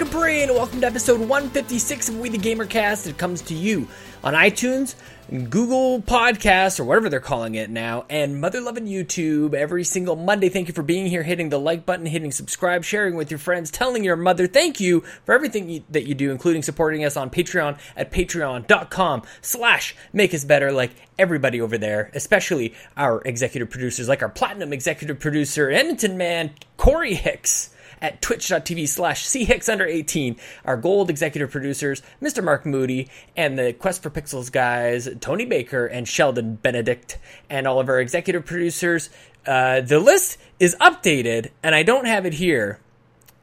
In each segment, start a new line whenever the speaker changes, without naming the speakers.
Capri, and welcome to episode 156 of We the Gamercast. It comes to you on iTunes, Google Podcasts, or whatever they're calling it now, and Mother Loving YouTube every single Monday. Thank you for being here, hitting the like button, hitting subscribe, sharing with your friends, telling your mother thank you for everything you, that you do, including supporting us on Patreon at patreon.com slash make us better, like everybody over there, especially our executive producers, like our platinum executive producer, Edmonton man, Corey Hicks at twitch.tv slash under 18 our gold executive producers mr mark moody and the quest for pixels guys tony baker and sheldon benedict. And all of our executive producers uh, the list is updated and i don't have it here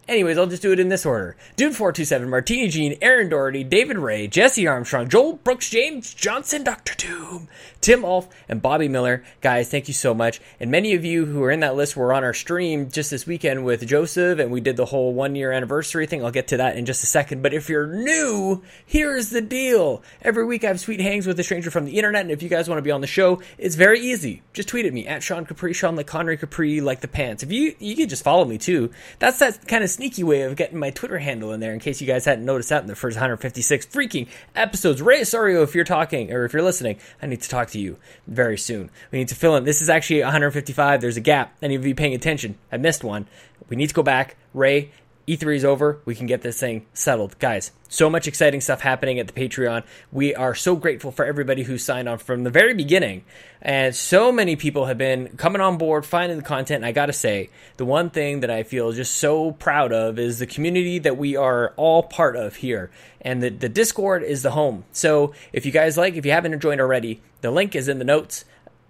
Anyways, I'll just do it in this order. Dude427, Martini Jean, Aaron Doherty, David Ray, Jesse Armstrong, Joel Brooks, James Johnson, Dr. Doom, Tim Ulf, and Bobby Miller. Guys, thank you so much. And many of you who are in that list were on our stream just this weekend with Joseph, and we did the whole one year anniversary thing. I'll get to that in just a second. But if you're new, here's the deal. Every week I have sweet hangs with a stranger from the internet, and if you guys want to be on the show, it's very easy. Just tweet at me at Sean Capri, Sean like Connery Capri, like the pants. If you you could just follow me too. That's that kind of sneaky way of getting my Twitter handle in there in case you guys hadn't noticed that in the first 156 freaking episodes. Ray Osorio, oh, if you're talking or if you're listening, I need to talk to you very soon. We need to fill in. This is actually 155. There's a gap. Any of you paying attention? I missed one. We need to go back. Ray, E3 is over. We can get this thing settled. Guys, so much exciting stuff happening at the Patreon. We are so grateful for everybody who signed on from the very beginning. And so many people have been coming on board, finding the content. And I got to say, the one thing that I feel just so proud of is the community that we are all part of here. And the, the Discord is the home. So if you guys like, if you haven't joined already, the link is in the notes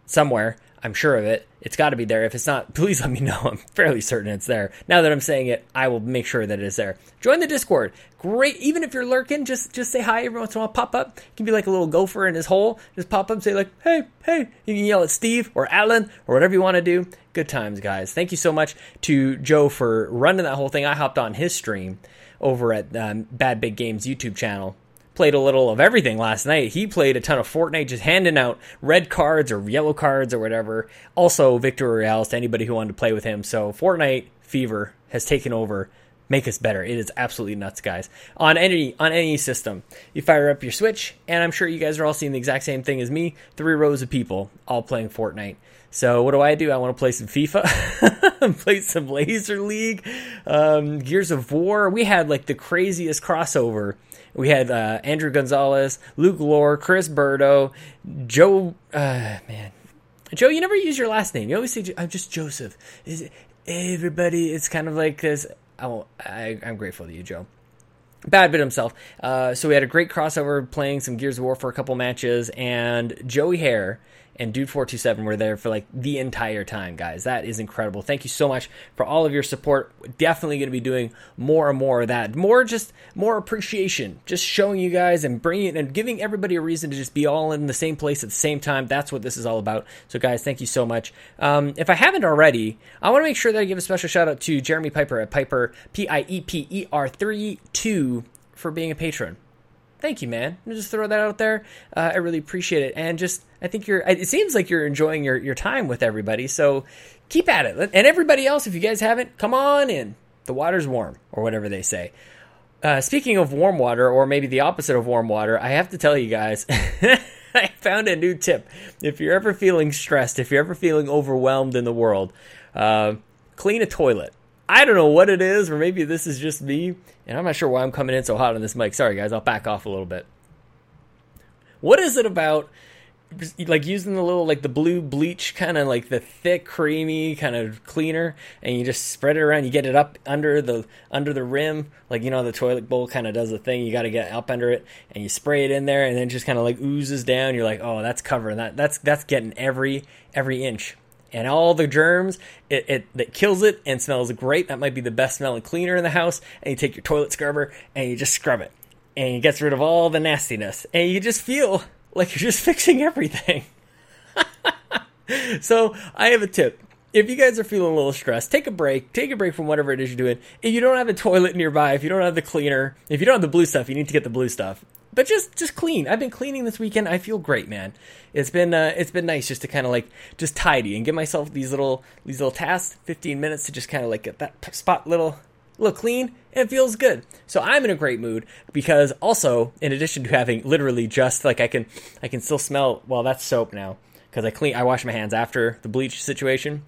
somewhere. I'm sure of it. It's got to be there. If it's not, please let me know. I'm fairly certain it's there. Now that I'm saying it, I will make sure that it is there. Join the Discord. Great. Even if you're lurking, just just say hi every once in a while. Pop up. You can be like a little gopher in his hole. Just pop up, say like, hey, hey. You can yell at Steve or Alan or whatever you want to do. Good times, guys. Thank you so much to Joe for running that whole thing. I hopped on his stream over at um, Bad Big Games YouTube channel played a little of everything last night. He played a ton of Fortnite, just handing out red cards or yellow cards or whatever. Also, Victory Royales to anybody who wanted to play with him. So, Fortnite fever has taken over. Make us better. It is absolutely nuts, guys. On any on any system, you fire up your Switch, and I'm sure you guys are all seeing the exact same thing as me. Three rows of people all playing Fortnite. So what do I do? I want to play some FIFA, play some Laser League, um, Gears of War. We had like the craziest crossover we had uh, Andrew Gonzalez, Luke Lore, Chris Burdo, Joe. Uh, man, Joe, you never use your last name. You always say I'm just Joseph. Is everybody? It's kind of like this. Oh, I, I'm grateful to you, Joe. Bad bit himself. Uh, so we had a great crossover playing some Gears of War for a couple matches, and Joey Hare and Dude Four Two Seven were there for like the entire time, guys. That is incredible. Thank you so much for all of your support. Definitely going to be doing more and more of that. More just more appreciation, just showing you guys and bringing and giving everybody a reason to just be all in the same place at the same time. That's what this is all about. So, guys, thank you so much. Um, if I haven't already, I want to make sure that I give a special shout out to Jeremy Piper at Piper P I E P E R three two for being a patron thank you, man. Just throw that out there. Uh, I really appreciate it, and just I think you're. It seems like you're enjoying your your time with everybody. So keep at it, and everybody else, if you guys haven't, come on in. The water's warm, or whatever they say. Uh, speaking of warm water, or maybe the opposite of warm water, I have to tell you guys. I found a new tip. If you're ever feeling stressed, if you're ever feeling overwhelmed in the world, uh, clean a toilet. I don't know what it is, or maybe this is just me, and I'm not sure why I'm coming in so hot on this mic. Sorry, guys, I'll back off a little bit. What is it about, like using the little, like the blue bleach, kind of like the thick, creamy kind of cleaner, and you just spread it around. You get it up under the under the rim, like you know the toilet bowl kind of does the thing. You got to get up under it, and you spray it in there, and then just kind of like oozes down. You're like, oh, that's covering that. That's that's getting every every inch and all the germs it, it that kills it and smells great. That might be the best smelling cleaner in the house. And you take your toilet scrubber and you just scrub it, and it gets rid of all the nastiness, and you just feel like you're just fixing everything. so I have a tip. If you guys are feeling a little stressed, take a break. Take a break from whatever it is you're doing. If you don't have a toilet nearby, if you don't have the cleaner, if you don't have the blue stuff, you need to get the blue stuff but just just clean. I've been cleaning this weekend. I feel great, man. It's been uh, it's been nice just to kind of like just tidy and give myself these little these little tasks, fifteen minutes to just kind of like get that spot little look clean, and it feels good. So I'm in a great mood because also, in addition to having literally just like I can, I can still smell. Well, that's soap now because I clean, I wash my hands after the bleach situation.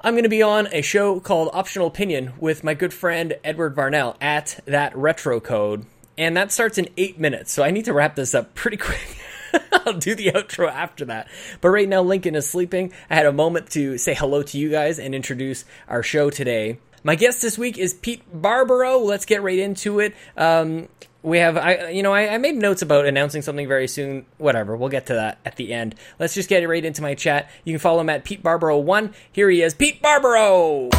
I'm going to be on a show called Optional Opinion with my good friend Edward Varnell at that retro code, and that starts in eight minutes. So I need to wrap this up pretty quick. I'll do the outro after that. But right now, Lincoln is sleeping. I had a moment to say hello to you guys and introduce our show today. My guest this week is Pete Barbaro. Let's get right into it. Um, we have, I, you know, I, I, made notes about announcing something very soon. Whatever, we'll get to that at the end. Let's just get right into my chat. You can follow him at Pete Barbaro One. Here he is, Pete Barbaro.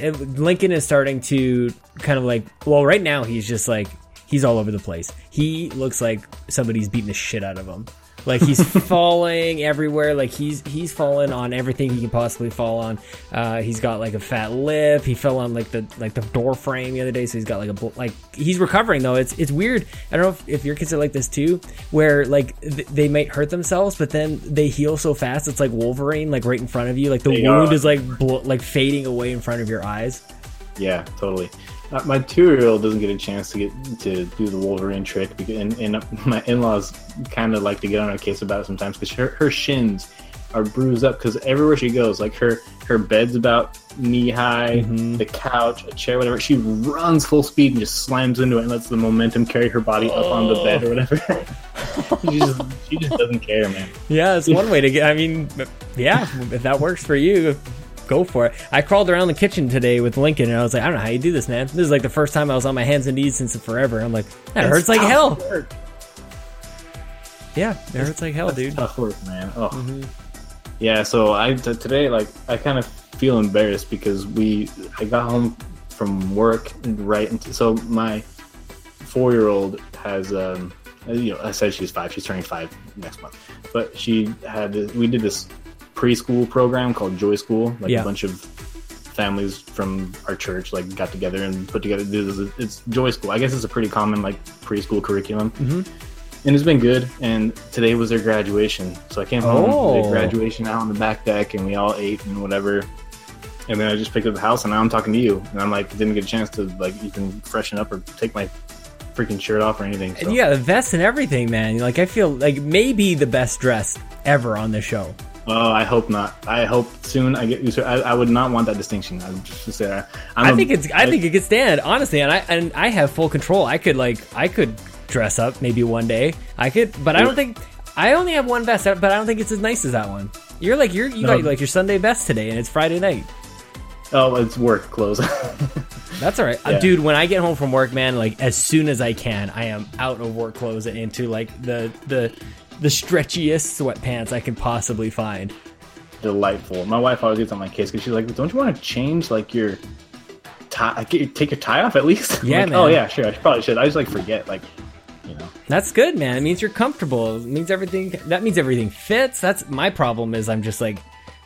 Lincoln is starting to kind of like, well, right now he's just like he's all over the place. He looks like somebody's beating the shit out of him. Like he's falling everywhere. Like he's he's fallen on everything he can possibly fall on. Uh, he's got like a fat lip. He fell on like the like the door frame the other day, so he's got like a like he's recovering though. It's it's weird. I don't know if, if your kids are like this too, where like th- they might hurt themselves, but then they heal so fast. It's like Wolverine, like right in front of you. Like the they wound are. is like blo- like fading away in front of your eyes.
Yeah, totally. Uh, my two-year-old doesn't get a chance to get to do the Wolverine trick, because, and, and my in-laws kind of like to get on her case about it sometimes because her, her shins are bruised up because everywhere she goes, like her her bed's about knee high, mm-hmm. the couch, a chair, whatever. She runs full speed and just slams into it and lets the momentum carry her body oh. up on the bed or whatever. she just she just doesn't care, man.
Yeah, it's one way to get. I mean, yeah, if that works for you, go for it. I crawled around the kitchen today with Lincoln, and I was like, I don't know how you do this, man. This is like the first time I was on my hands and knees since forever. I'm like, that That's hurts like hell. Work. Yeah, it That's, hurts like hell, dude.
Tough work, man. Oh, mm-hmm. yeah. So I t- today, like, I kind of feel embarrassed because we, I got home from work right into so my four year old has um you know I said she's five she's turning five next month but she had we did this preschool program called Joy School. Like yeah. a bunch of families from our church like got together and put together. It's Joy School. I guess it's a pretty common like preschool curriculum. Mm-hmm. And it's been good. And today was their graduation, so I came home. Oh. graduation out on the back deck, and we all ate and whatever. And then I just picked up the house, and now I'm talking to you. And I'm like, didn't get a chance to like even freshen up or take my freaking shirt off or anything.
So. And yeah, the vest and everything, man. Like I feel like maybe the best dressed ever on the show.
Oh, I hope not. I hope soon I get used to. I, I would not want that distinction. I just to say that.
i think it's. I think it could stand honestly, and I and I have full control. I could like I could dress up maybe one day. I could, but I don't think I only have one vest, but I don't think it's as nice as that one. You're like you're you no. got like your Sunday best today, and it's Friday night.
Oh, it's work clothes.
That's all right, yeah. uh, dude. When I get home from work, man, like as soon as I can, I am out of work clothes and into like the the the stretchiest sweatpants I can possibly find.
Delightful. My wife always gets on my case because she's like, "Don't you want to change like your tie? Take your tie off at least."
Yeah,
like, oh,
man.
Oh yeah, sure. I probably should. I just like forget like. You know.
That's good, man. It means you're comfortable. It means everything. That means everything fits. That's my problem. Is I'm just like,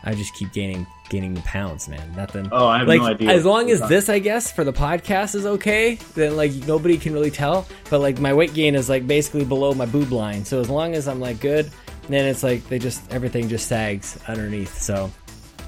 I just keep gaining gaining the pounds, man. Nothing.
Oh, I have
like,
no idea.
As long as this, I guess, for the podcast is okay, then like nobody can really tell. But like my weight gain is like basically below my boob line. So as long as I'm like good, then it's like they just everything just sags underneath. So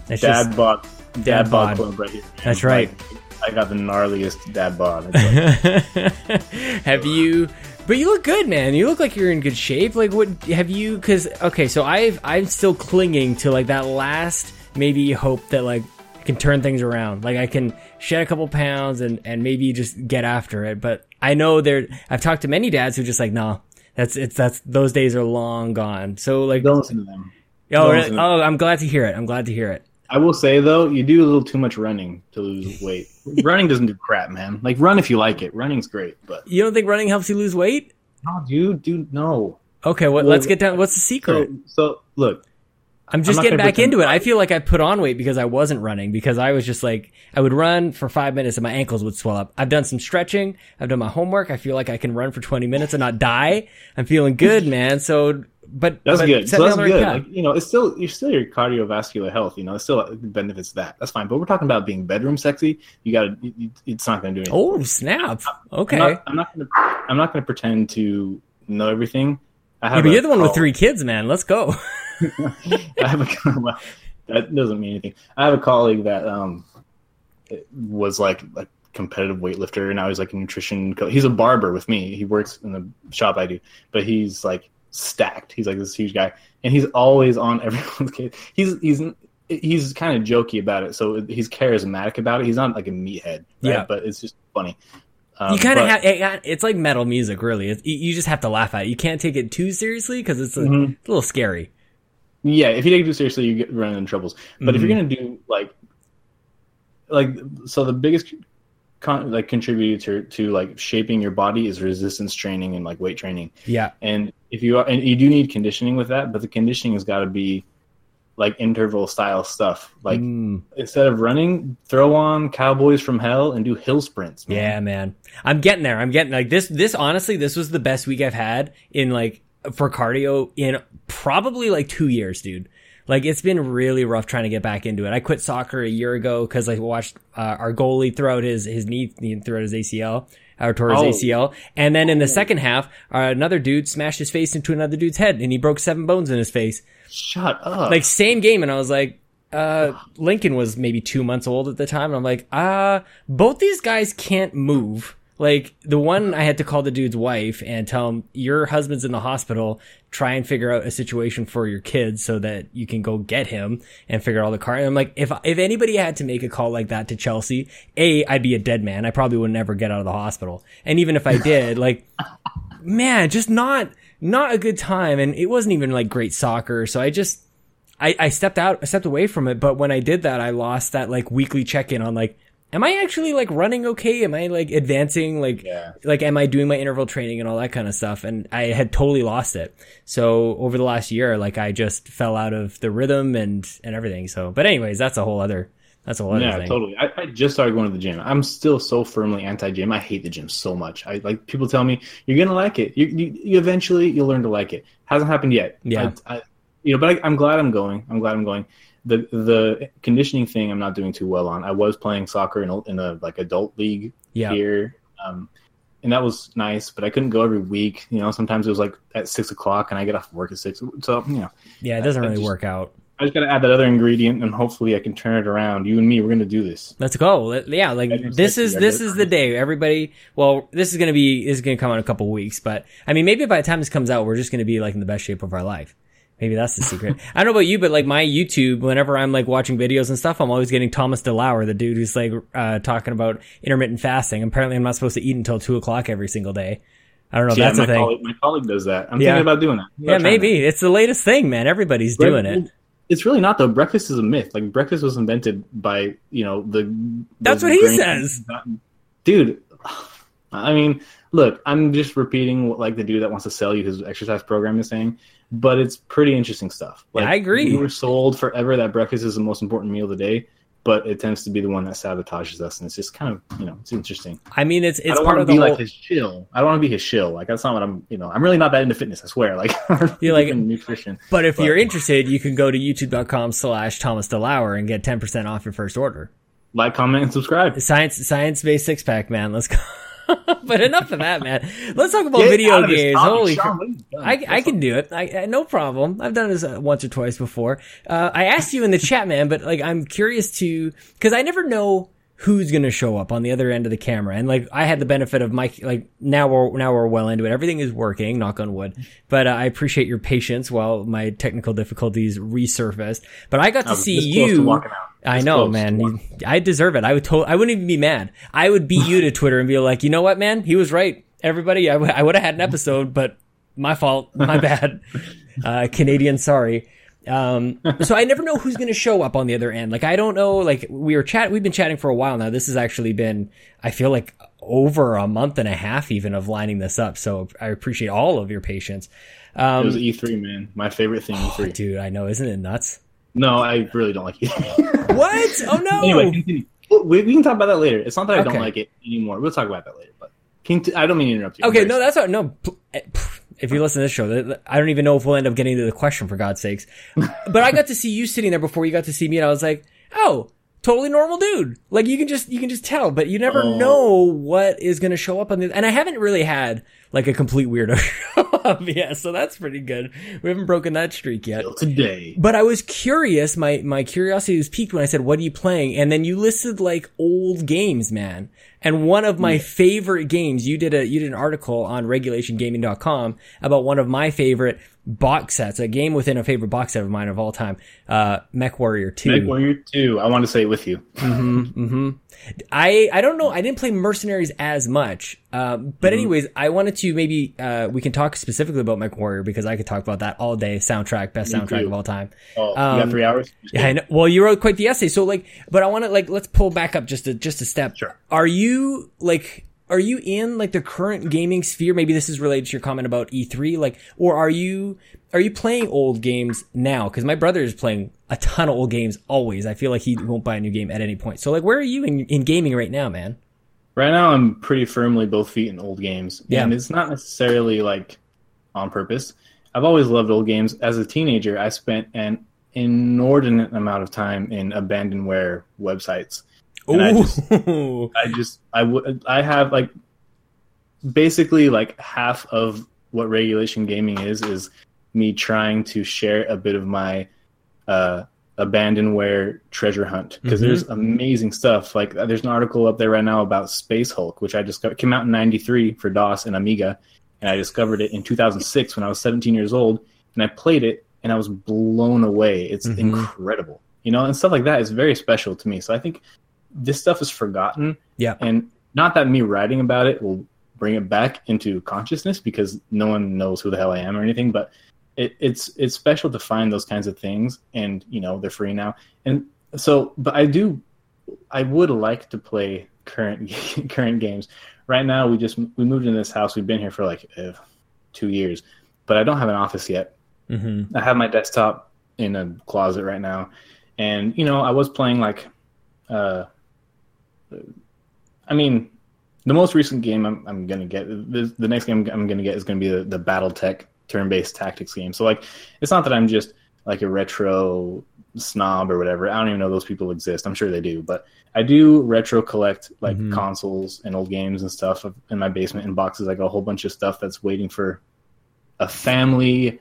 it's dad just, bod, dad, dad bod, bod right here.
That's right.
Like, I got the gnarliest dad bod.
have you? But you look good, man. You look like you're in good shape. Like, what have you? Because okay, so I've I'm still clinging to like that last maybe hope that like I can turn things around. Like I can shed a couple pounds and and maybe just get after it. But I know there. I've talked to many dads who just like, no, that's it's that's those days are long gone. So like,
don't listen to them.
Oh, really? oh, I'm glad to hear it. I'm glad to hear it.
I will say though, you do a little too much running to lose weight. running doesn't do crap, man. Like run if you like it. Running's great, but
you don't think running helps you lose weight?
No, dude, dude, no.
Okay, well, let's get down. What's the secret?
So, so look,
I'm just I'm getting back into it. I feel like I put on weight because I wasn't running because I was just like I would run for five minutes and my ankles would swell up. I've done some stretching. I've done my homework. I feel like I can run for 20 minutes and not die. I'm feeling good, man. So, but
that's
but
good. So that's good. Like, you know, it's still you're still your cardiovascular health. You know, it still benefits that. That's fine. But we're talking about being bedroom sexy. You got to. It's not going to do anything.
Oh snap! Okay.
I'm not, I'm not going to. I'm not going to pretend to know everything. I
have. Yeah, but you're the one with three kids, man. Let's go.
I have a that doesn't mean anything. I have a colleague that um was like a competitive weightlifter, and now he's like a nutrition. Co- he's a barber with me. He works in the shop I do, but he's like stacked. He's like this huge guy, and he's always on everyone's case. He's he's he's kind of jokey about it, so he's charismatic about it. He's not like a meathead, right? yeah, but it's just funny.
Um, you kind of have it, it's like metal music, really. It's, you just have to laugh at it. You can't take it too seriously because it's, mm-hmm. it's, a little scary.
Yeah, if you take it too seriously, you get run into troubles. But mm-hmm. if you're mm-hmm. gonna do like, like, so the biggest con- like contributor to, to like shaping your body is resistance training and like weight training.
Yeah,
and if you are, and you do need conditioning with that, but the conditioning has got to be like interval style stuff. Like mm. instead of running, throw on Cowboys from Hell and do hill sprints.
Man. Yeah, man. I'm getting there. I'm getting like this this honestly, this was the best week I've had in like for cardio in probably like 2 years, dude. Like it's been really rough trying to get back into it. I quit soccer a year ago cuz I watched uh, our goalie throw out his his knee throughout his ACL or tore his oh. ACL. And then in the second half, uh, another dude smashed his face into another dude's head and he broke seven bones in his face.
Shut up.
Like same game. And I was like, uh, Lincoln was maybe two months old at the time. And I'm like, uh, both these guys can't move. Like the one I had to call the dude's wife and tell him your husband's in the hospital. Try and figure out a situation for your kids so that you can go get him and figure out all the car. And I'm like, if if anybody had to make a call like that to Chelsea, a I'd be a dead man. I probably would never get out of the hospital. And even if I did, like, man, just not not a good time. And it wasn't even like great soccer. So I just, I, I stepped out, I stepped away from it. But when I did that, I lost that like weekly check in on like, am I actually like running okay? Am I like advancing? Like, yeah. like, am I doing my interval training and all that kind of stuff? And I had totally lost it. So over the last year, like I just fell out of the rhythm and, and everything. So, but anyways, that's a whole other, that's a whole other yeah, thing.
totally. I, I, just started going to the gym. I'm still so firmly anti-gym. I hate the gym so much. I like people tell me you're gonna like it. You, you, you eventually you'll learn to like it. Hasn't happened yet.
Yeah.
I, I, you know, but I, am glad I'm going. I'm glad I'm going. The the conditioning thing I'm not doing too well on. I was playing soccer in a, in a like adult league yeah. here, um, and that was nice. But I couldn't go every week. You know, sometimes it was like at six o'clock, and I get off work at six. So you know,
yeah, it doesn't really just, work out.
I just got to add that other ingredient, and hopefully I can turn it around. You and me, we're gonna do this.
Let's go. Yeah, like this is this is the day. Everybody, well, this is gonna be this is gonna come out in a couple weeks, but I mean, maybe by the time this comes out, we're just gonna be like in the best shape of our life. Maybe that's the secret. I don't know about you, but like my YouTube, whenever I'm like watching videos and stuff, I'm always getting Thomas DeLauer, the dude who's like uh, talking about intermittent fasting. Apparently, I'm not supposed to eat until two o'clock every single day. I don't know. Yeah, that's
the
thing.
Colleague, my colleague does that. I'm yeah. thinking about doing that.
Yeah, maybe it's the latest thing, man. Everybody's doing it.
It's really not though. Breakfast is a myth. Like breakfast was invented by you know the.
That's the what he says,
dude. I mean, look, I'm just repeating what like the dude that wants to sell you his exercise program is saying, but it's pretty interesting stuff. Like,
yeah, I agree.
We were sold forever that breakfast is the most important meal of the day but it tends to be the one that sabotages us, and it's just kind of you know it's interesting.
I mean, it's it's
I
part of
the
be
whole... like his shill. I don't want to be his shill. Like that's not what I'm. You know, I'm really not that into fitness. I swear. Like
you're like nutrition. But if but, you're interested, you can go to youtube.com/slash Thomas DeLauer and get ten percent off your first order.
Like, comment, and subscribe.
Science science based six pack, man. Let's go. but enough of that, man. Let's talk about Get video games. Holy, Sean, I, I can do it. I, I, no problem. I've done this uh, once or twice before. Uh, I asked you in the chat, man, but like I'm curious to because I never know who's going to show up on the other end of the camera. And like, I had the benefit of my, like, now we're, now we're well into it. Everything is working, knock on wood. But uh, I appreciate your patience while my technical difficulties resurfaced. But I got to see you. I know, man. I deserve it. I would to- I wouldn't even be mad. I would beat you to Twitter and be like, you know what, man? He was right. Everybody, I, w- I would have had an episode, but my fault. My bad. Uh, Canadian, sorry. Um, so I never know who's going to show up on the other end. Like I don't know. Like we were chat, we've been chatting for a while now. This has actually been, I feel like over a month and a half even of lining this up. So I appreciate all of your patience.
Um, it was E3, man. My favorite thing, E3.
Oh, dude, I know. Isn't it nuts?
No, I really don't like
E3. what? Oh no.
Anyway, continue. We, we, can talk about that later. It's not that I don't like it anymore. We'll talk about that later. But t- I don't mean to interrupt you.
Okay, no, that's not, no. Eh, if you listen to this show, I don't even know if we'll end up getting to the question for God's sakes. But I got to see you sitting there before you got to see me, and I was like, oh, totally normal dude. Like you can just you can just tell, but you never oh. know what is going to show up on the. And I haven't really had like a complete weirdo show up. Yeah, so that's pretty good. We haven't broken that streak yet.
Till today.
But I was curious. My my curiosity was piqued when I said, "What are you playing?" And then you listed like old games, man. And one of my favorite games, you did a you did an article on regulationgaming.com about one of my favorite box sets, a game within a favorite box set of mine of all time, uh, MechWarrior Two.
MechWarrior 2. I want to say it with you.
I I don't know. I didn't play Mercenaries as much, um, but anyways, I wanted to maybe uh, we can talk specifically about MechWarrior because I could talk about that all day. Soundtrack, best soundtrack
too.
of all time.
Oh, you got three hours?
Yeah, I know. Well, you wrote quite the essay. So like, but I want to like, let's pull back up just a, just a step.
Sure.
Are you like, are you in like the current gaming sphere? Maybe this is related to your comment about E3, like, or are you, are you playing old games now? Cause my brother is playing a ton of old games always. I feel like he won't buy a new game at any point. So like, where are you in, in gaming right now, man?
Right now, I'm pretty firmly both feet in old games.
Yeah.
And it's not necessarily like on purpose. I've always loved old games. As a teenager, I spent an inordinate amount of time in abandonware websites. And I just, I just, I would, I have like basically like half of what regulation gaming is, is me trying to share a bit of my, uh, abandonware treasure hunt because
Mhm.
there's amazing stuff like uh, there's an article up there right now about space hulk which i discovered came out in 93 for dos and amiga and i discovered it in 2006 when i was 17 years old and i played it and i was blown away it's
Mhm.
incredible you know and stuff like that is very special to me so i think this stuff is forgotten
Yeah.
and not that me writing about it will bring it back into consciousness because no one knows who the hell i am or anything but it, it's it's special to find those kinds of things and you know they're free now. And so but i do i would like to play current current games. Right now we just we moved in this house. We've been here for like uh, two years but i don't have an office yet.
Hmm
I have my desktop in a closet right now, and you know I was playing like, uh, I mean, the most recent game I'm, I'm gonna get the, the next game I'm gonna get is gonna be the, the BattleTech turn-based tactics game. So like, it's not that I'm just like a retro snob or whatever. I don't even know those people exist. I'm sure they do, but I do retro collect like
Mhm.
consoles and old games and stuff in my basement in boxes. Like a whole bunch of stuff that's waiting for a family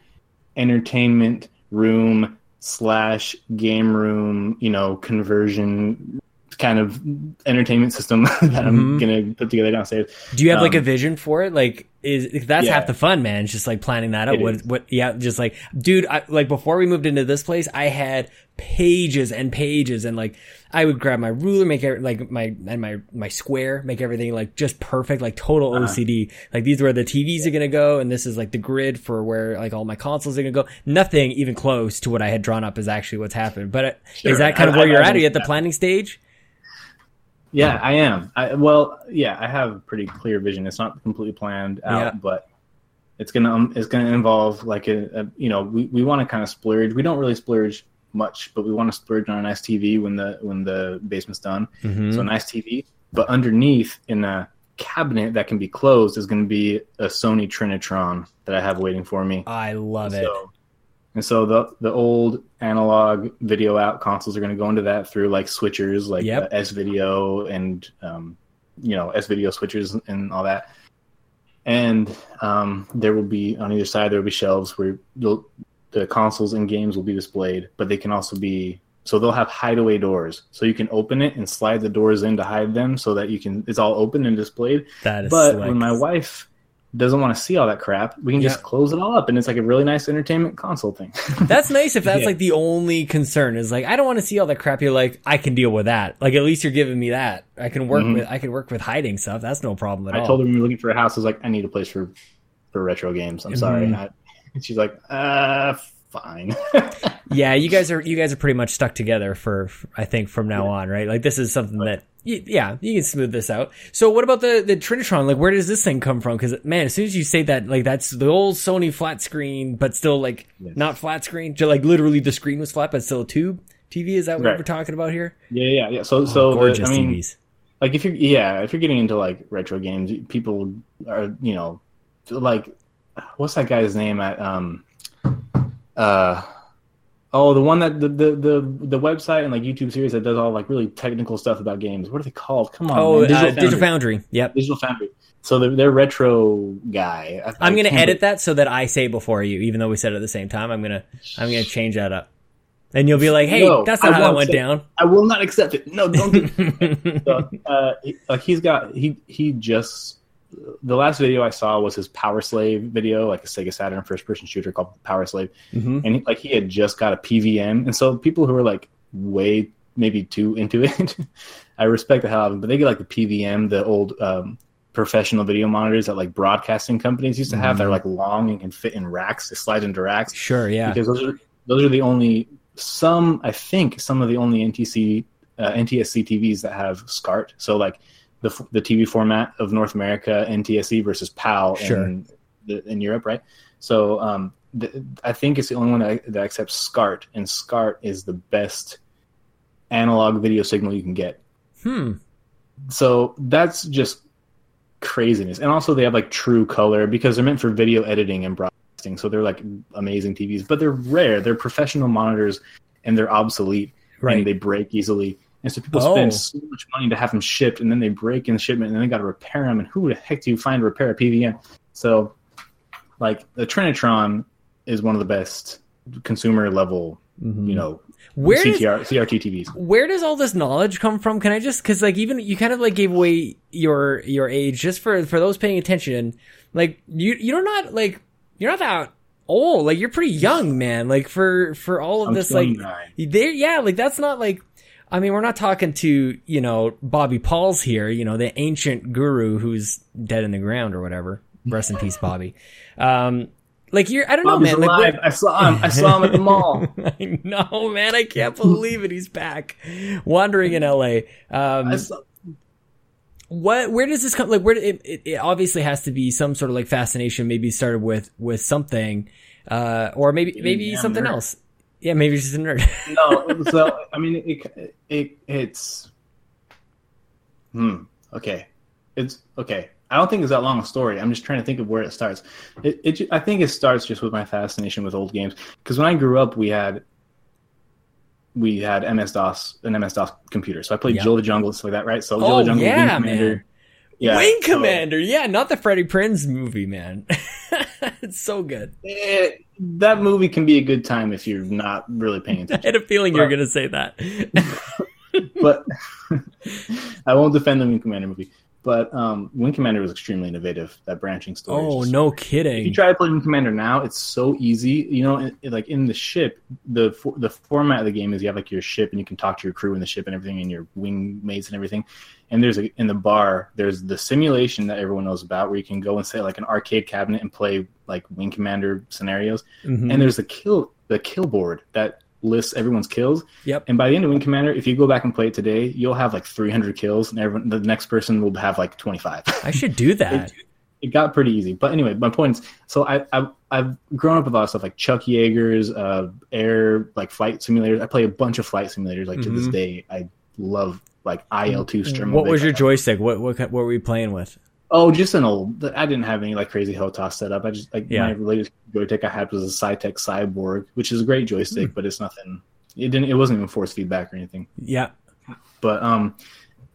entertainment room slash game room, you know, conversion kind of entertainment system that I'm
Mhm.
gonna put together downstairs.
Do you have like a
Um,
vision for it? Like, is that's
Yeah.
half the fun, man. It's just like planning that out.
It
What,
is.
what, yeah, just like, dude, I, like before we moved into this place, I had pages and pages and like, I would grab my ruler, make it like my, and my, my square, make everything like just perfect, like total
Uh-huh.
OCD. Like these are where the TVs are going to go. And this is like the grid for where like all my consoles are to go. Nothing even close to what I had drawn up is actually what's happened. But uh,
Sure.
is that kind of where
I
you're at? Are you at the planning stage?
Yeah, I am. I, well, yeah, I have a pretty clear vision. It's not completely planned out,
Yeah.
but it's gonna um, it's gonna involve like a, a you know we, we want to kind of splurge. We don't really splurge much, but we want to splurge on a nice TV when the when the basement's done.
Mm-hmm.
So a nice TV, but underneath in a cabinet that can be closed is going to be a Sony Trinitron that I have waiting for me.
I love it.
And so the the old analog video out consoles are going to go into that through like switchers, like
Yep.
uh, S video and um, you know S video switchers and all that. And um, there will be on either side there will be shelves where the the consoles and games will be displayed, but they can also be so they'll have hideaway doors, so you can open it and slide the doors in to hide them, so that you can it's all open and displayed.
That is
But
slick.
when my wife doesn't want to see all that crap, we can just close it all up, and it's like a really nice entertainment console thing.
That's nice if that's
Yeah.
like the only concern is like I don't want to see all that crap. You're like I can deal with that. Like at least you're giving me that. I can work
Mhm.
with I can work with hiding stuff. That's no problem at
I
all.
I told her we were looking for a house, I was like, I need a place for for retro games. I'm sorry.
Mhm.
I, and she's like, uh, fine.
yeah, you guys are you guys are pretty much stuck together for, for- I think from now on, right? Like this is something that yeah you can smooth this out. So what about the the Trinitron? Like where does this thing come from? Because man, as soon as you say that, like that's the old Sony flat screen, but still like
Yes.
not flat screen. Just like literally the screen was flat, but still a tube TV. Is that what
Right.
we're talking about here?
yeah, yeah, yeah. So, so the- I mean,
TVs.
like if you're yeah, if you're getting into like retro games, people are you know, like what's that guy's name at um, uh. Oh, the one that the, the the the website and like YouTube series that does all like really technical stuff about games. What are they called? Come on,
Oh,
man.
uh,
Digital
Digital
Foundry.
Foundry. Yep.
Digital Foundry. so they're, they're retro guy. I,
I'm gonna edit that so that I say before you, even though we said it at the same time. I'm gonna I'm gonna change that up, and you'll be like, "Hey,
No,
that's
I
not how that went
say-
down."
I will not accept it. No, don't do it. so, uh, he, like he's got he he just the last video I saw was his Power Slave video, like a Sega Saturn first person shooter called Power Slave,
Mhm.
and he, like he had just got a PVM, and so people who are like way maybe too into it, I respect the hell out of them, but they get like the PVM, the old um, professional video monitors that like broadcasting companies used to have. They're like long and can fit in racks. They slide into racks
Sure, yeah.
because those are those are the only some I think some of the only NTC uh, NTSC TVs that have SCART. So like the the TV format of North America NTSC versus PAL
Sure.
in the, in Europe, right? So um, the, I think it's the only one that, that accepts SCART, and SCART is the best analog video signal you can get.
Hmm.
So that's just craziness. And also they have like true color because they're meant for video editing and broadcasting. So they're like amazing TVs, but they're rare. They're professional monitors and they're obsolete
Right.
and they break easily. And so people
Oh.
spend so much money to have them shipped and then they break in the shipment and then they got to repair them. And who the heck do you find to repair a PVM? So like the Trinitron is one of the best consumer level,
Mhm.
you know,
Where does-
CRT TVs.
where does all this knowledge come from? Can I just because like even you kind of like gave away your your age just for for those paying attention. Like you you're not like you're not that old. Like you're pretty young, man. Like for for all of
I'm
this, like there, yeah, like that's not like. I mean, we're not talking to you know Bobby Pauls here. You know the ancient guru who's dead in the ground or whatever. Rest in peace, Bobby. Um, like you're, I don't know, man. Like,
alive. I saw him. I saw him at the mall.
I know, man. I can't believe it. He's back, wandering in L.A. Um,
saw,
what? Where does this come? Like, where it, it, it obviously has to be some sort of like fascination. Maybe started with with something, uh, or maybe maybe
Yeah,
something else. Yeah, maybe just a nerd.
no, so I mean, it, it it's hmm. Okay, it's okay. I don't think it's that long a story. I'm just trying to think of where it starts. It, it I think it starts just with my fascination with old games because when I grew up, we had we had MS DOS an MS DOS computer, so I played
Yeah.
Jill the Jungle and stuff like that, right? So Jill
Oh,
the Jungle, Wing
yeah,
Commander,
man.
Yeah,
Wing Commander. Yeah, not the Freddie Prinze movie, man. it's so good.
Eh, that movie can be a good time if you're not really paying attention.
I had a feeling you were gonna say that.
but I won't defend the Wing Commander movie. But um, Wing Commander was extremely innovative. That branching story.
oh
just-
no, kidding!
If you try to play Wing Commander now, it's so easy. You know, it, it- like in the ship, the for, the format of the game is you have like your ship and you can talk to your crew in the ship and everything, and your wing mates and everything. And there's a, in the bar, there's the simulation that everyone knows about, where you can go and say like an arcade cabinet and play like Wing Commander scenarios.
Mhm.
And there's the kill the kill board that lists everyone's kills.
Yep.
And by the end of Wing Commander, if you go back and play it today, you'll have like 300 kills, and everyone, the next person will have like 25.
I should do that.
it got pretty easy. But anyway, my point is, so I, I I've grown up with a lot of stuff like Chuck Yeager's, uh, air like flight simulators. I play a bunch of flight simulators. Like to this
Mhm.
day, I love like IL two Sturmovik.
What was your joystick? What what what were we playing with?
Oh, just an old. I didn't have any like crazy HOTAS set up. I just like
Yeah.
my latest joystick I had was a Saitek Cyborg, which is a great joystick,
Hmm.
but it's nothing. It didn't. It wasn't even force feedback or anything.
Yeah.
But um,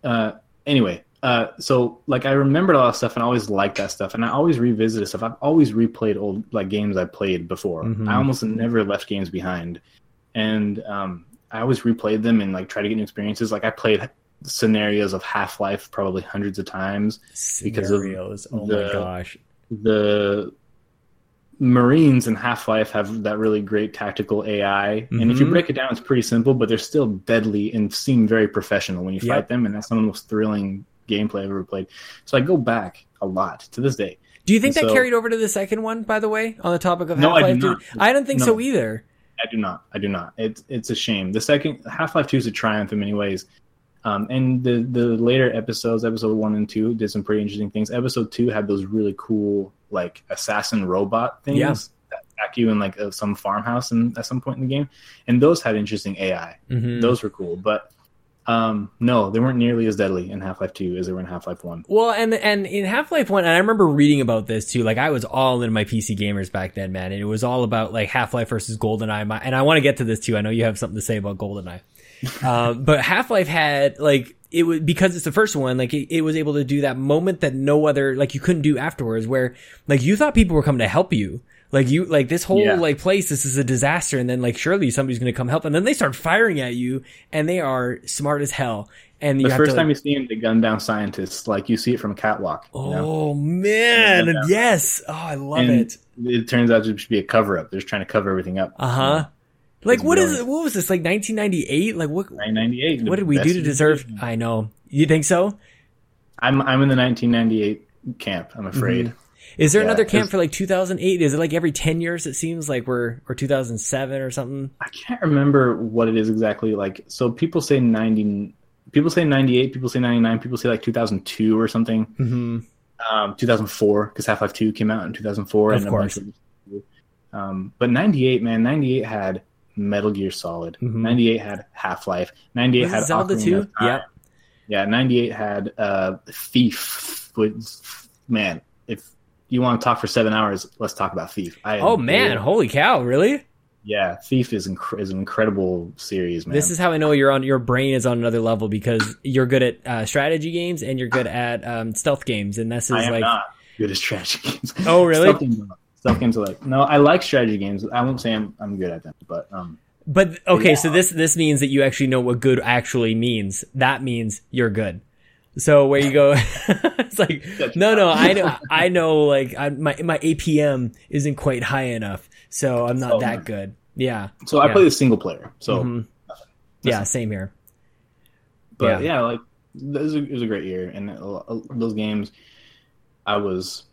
uh, anyway, uh, so like I remembered a lot of stuff, and I always liked that stuff, and I always revisited stuff. I've always replayed old like games I played before.
Mhm.
I almost never left games behind, and um, I always replayed them and like try to get new experiences. Like I played scenarios of Half Life probably hundreds of times. Because of
Scenarios. Oh
the-
my gosh.
The Marines in Half Life have that really great tactical AI, and if you
Mhm.
break it down, it's pretty simple, but they're still deadly and seem very professional when you
Yep.
fight them, and that's some of the most thrilling gameplay I've ever played. So I go back a lot to this day.
Do you think
And
that
so-
carried over to the second one, by the way, on the topic of
No, I do
Half-Life 2?
not.
I don't think
No.
so either.
I do not. I do not. It's it's a shame. The second Half Life Two is a triumph in many ways, um, and the the later episodes, episode one and two, did some pretty interesting things. Episode two had those really cool like assassin robot things
Yeah.
that attack you in like uh, some farmhouse and at some point in the game, and those had interesting AI.
Mhm.
Those were cool, but um, no, they weren't nearly as deadly in Half Life Two as they were in Half Life One.
Well, and and in Half Life One, and I remember reading about this too. Like I was all in my PC gamers back then, man, and it was all about like Half Life versus GoldenEye. My, and I want to get to this too. I know you have something to say about GoldenEye, um, but Half Life had like it was because it's the first one like it, it, was able to do that moment that no other like you couldn't do afterwards where like you thought people were coming to help you like you like this whole yeah. like place this is a disaster and then like surely somebody's going to come help and then they start firing at you and they are smart as hell and
the first to, time you see him, they gun down scientists. Like you see it from a catwalk.
Oh know? man, yes! Oh, I love and it.
It turns out to be a cover up. They're just trying to cover everything up.
Uh huh. Like what is what was this like 1998? Like what?
1998.
What did we do to deserve? I know. You think so?
I'm I'm in the 1998 camp. I'm afraid. Mm-hmm.
Is there yeah, another camp for like 2008? Is it like every 10 years? It seems like we're or 2007 or something.
I can't remember what it is exactly. Like so, people say 90. People say 98. People say 99. People say like 2002 or something.
Mm-hmm.
Um, 2004 because Half Life 2 came out in 2004.
Of and course. Of,
um, but 98, man, 98 had Metal Gear Solid. Mm-hmm. 98 had Half Life. 98 Was had
Zelda 2. Yeah.
Yeah, 98 had uh, Thief. Which, man, if you want to talk for seven hours, let's talk about Thief.
I oh man, holy cow, really?
Yeah, Thief is inc- is an incredible series, man.
This is how I know you're on your brain is on another level because you're good at uh, strategy games and you're good at um, stealth games, and this is
I am
like
not good at strategy games.
Oh, really?
stealth, games, are like no, I like strategy games. I won't say I'm I'm good at them, but um.
But okay, yeah. so this this means that you actually know what good actually means. That means you're good. So where you go, it's like no, no, I know, I know, like I, my my APM isn't quite high enough, so I'm not oh, that man. good. Yeah.
So I play the single player. So
mm-hmm. yeah, same here.
But yeah, yeah like it was, a, it was a great year, and those games, I was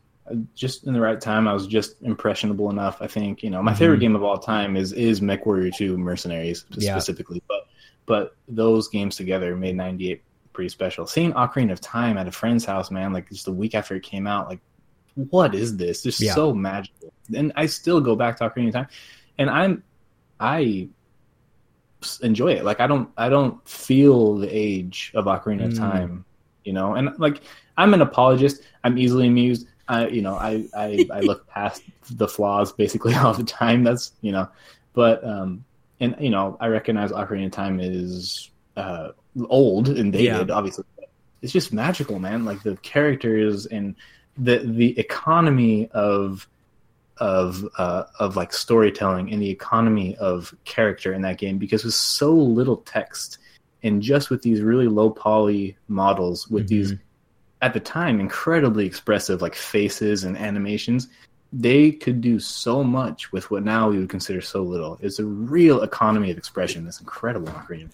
just in the right time. I was just impressionable enough. I think you know my mm-hmm. favorite game of all time is is MechWarrior Two Mercenaries specifically, yeah. but but those games together made '98 pretty special. Seeing Ocarina of Time at a friend's house, man, like just a week after it came out, like what is this? Just yeah. so magical. And I still go back to Ocarina of Time, and I'm I enjoy it. Like I don't I don't feel the age of Ocarina mm. of Time, you know. And like I'm an apologist. I'm easily amused. I you know I I, I look past the flaws basically all the time. That's you know, but um and you know I recognize Ocarina of Time is uh old and dated, yeah. obviously. It's just magical, man. Like the characters and the the economy of of uh, of like storytelling and the economy of character in that game because with so little text and just with these really low poly models with mm-hmm. these at the time incredibly expressive like faces and animations they could do so much with what now we would consider so little it's a real economy of expression that's incredible in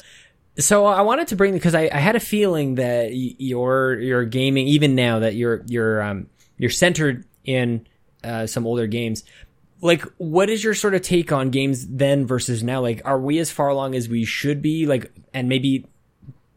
so I wanted to bring because I, I, had a feeling that your your gaming even now that you're you're um you're centered in uh, some older games. Like, what is your sort of take on games then versus now? Like, are we as far along as we should be? Like, and maybe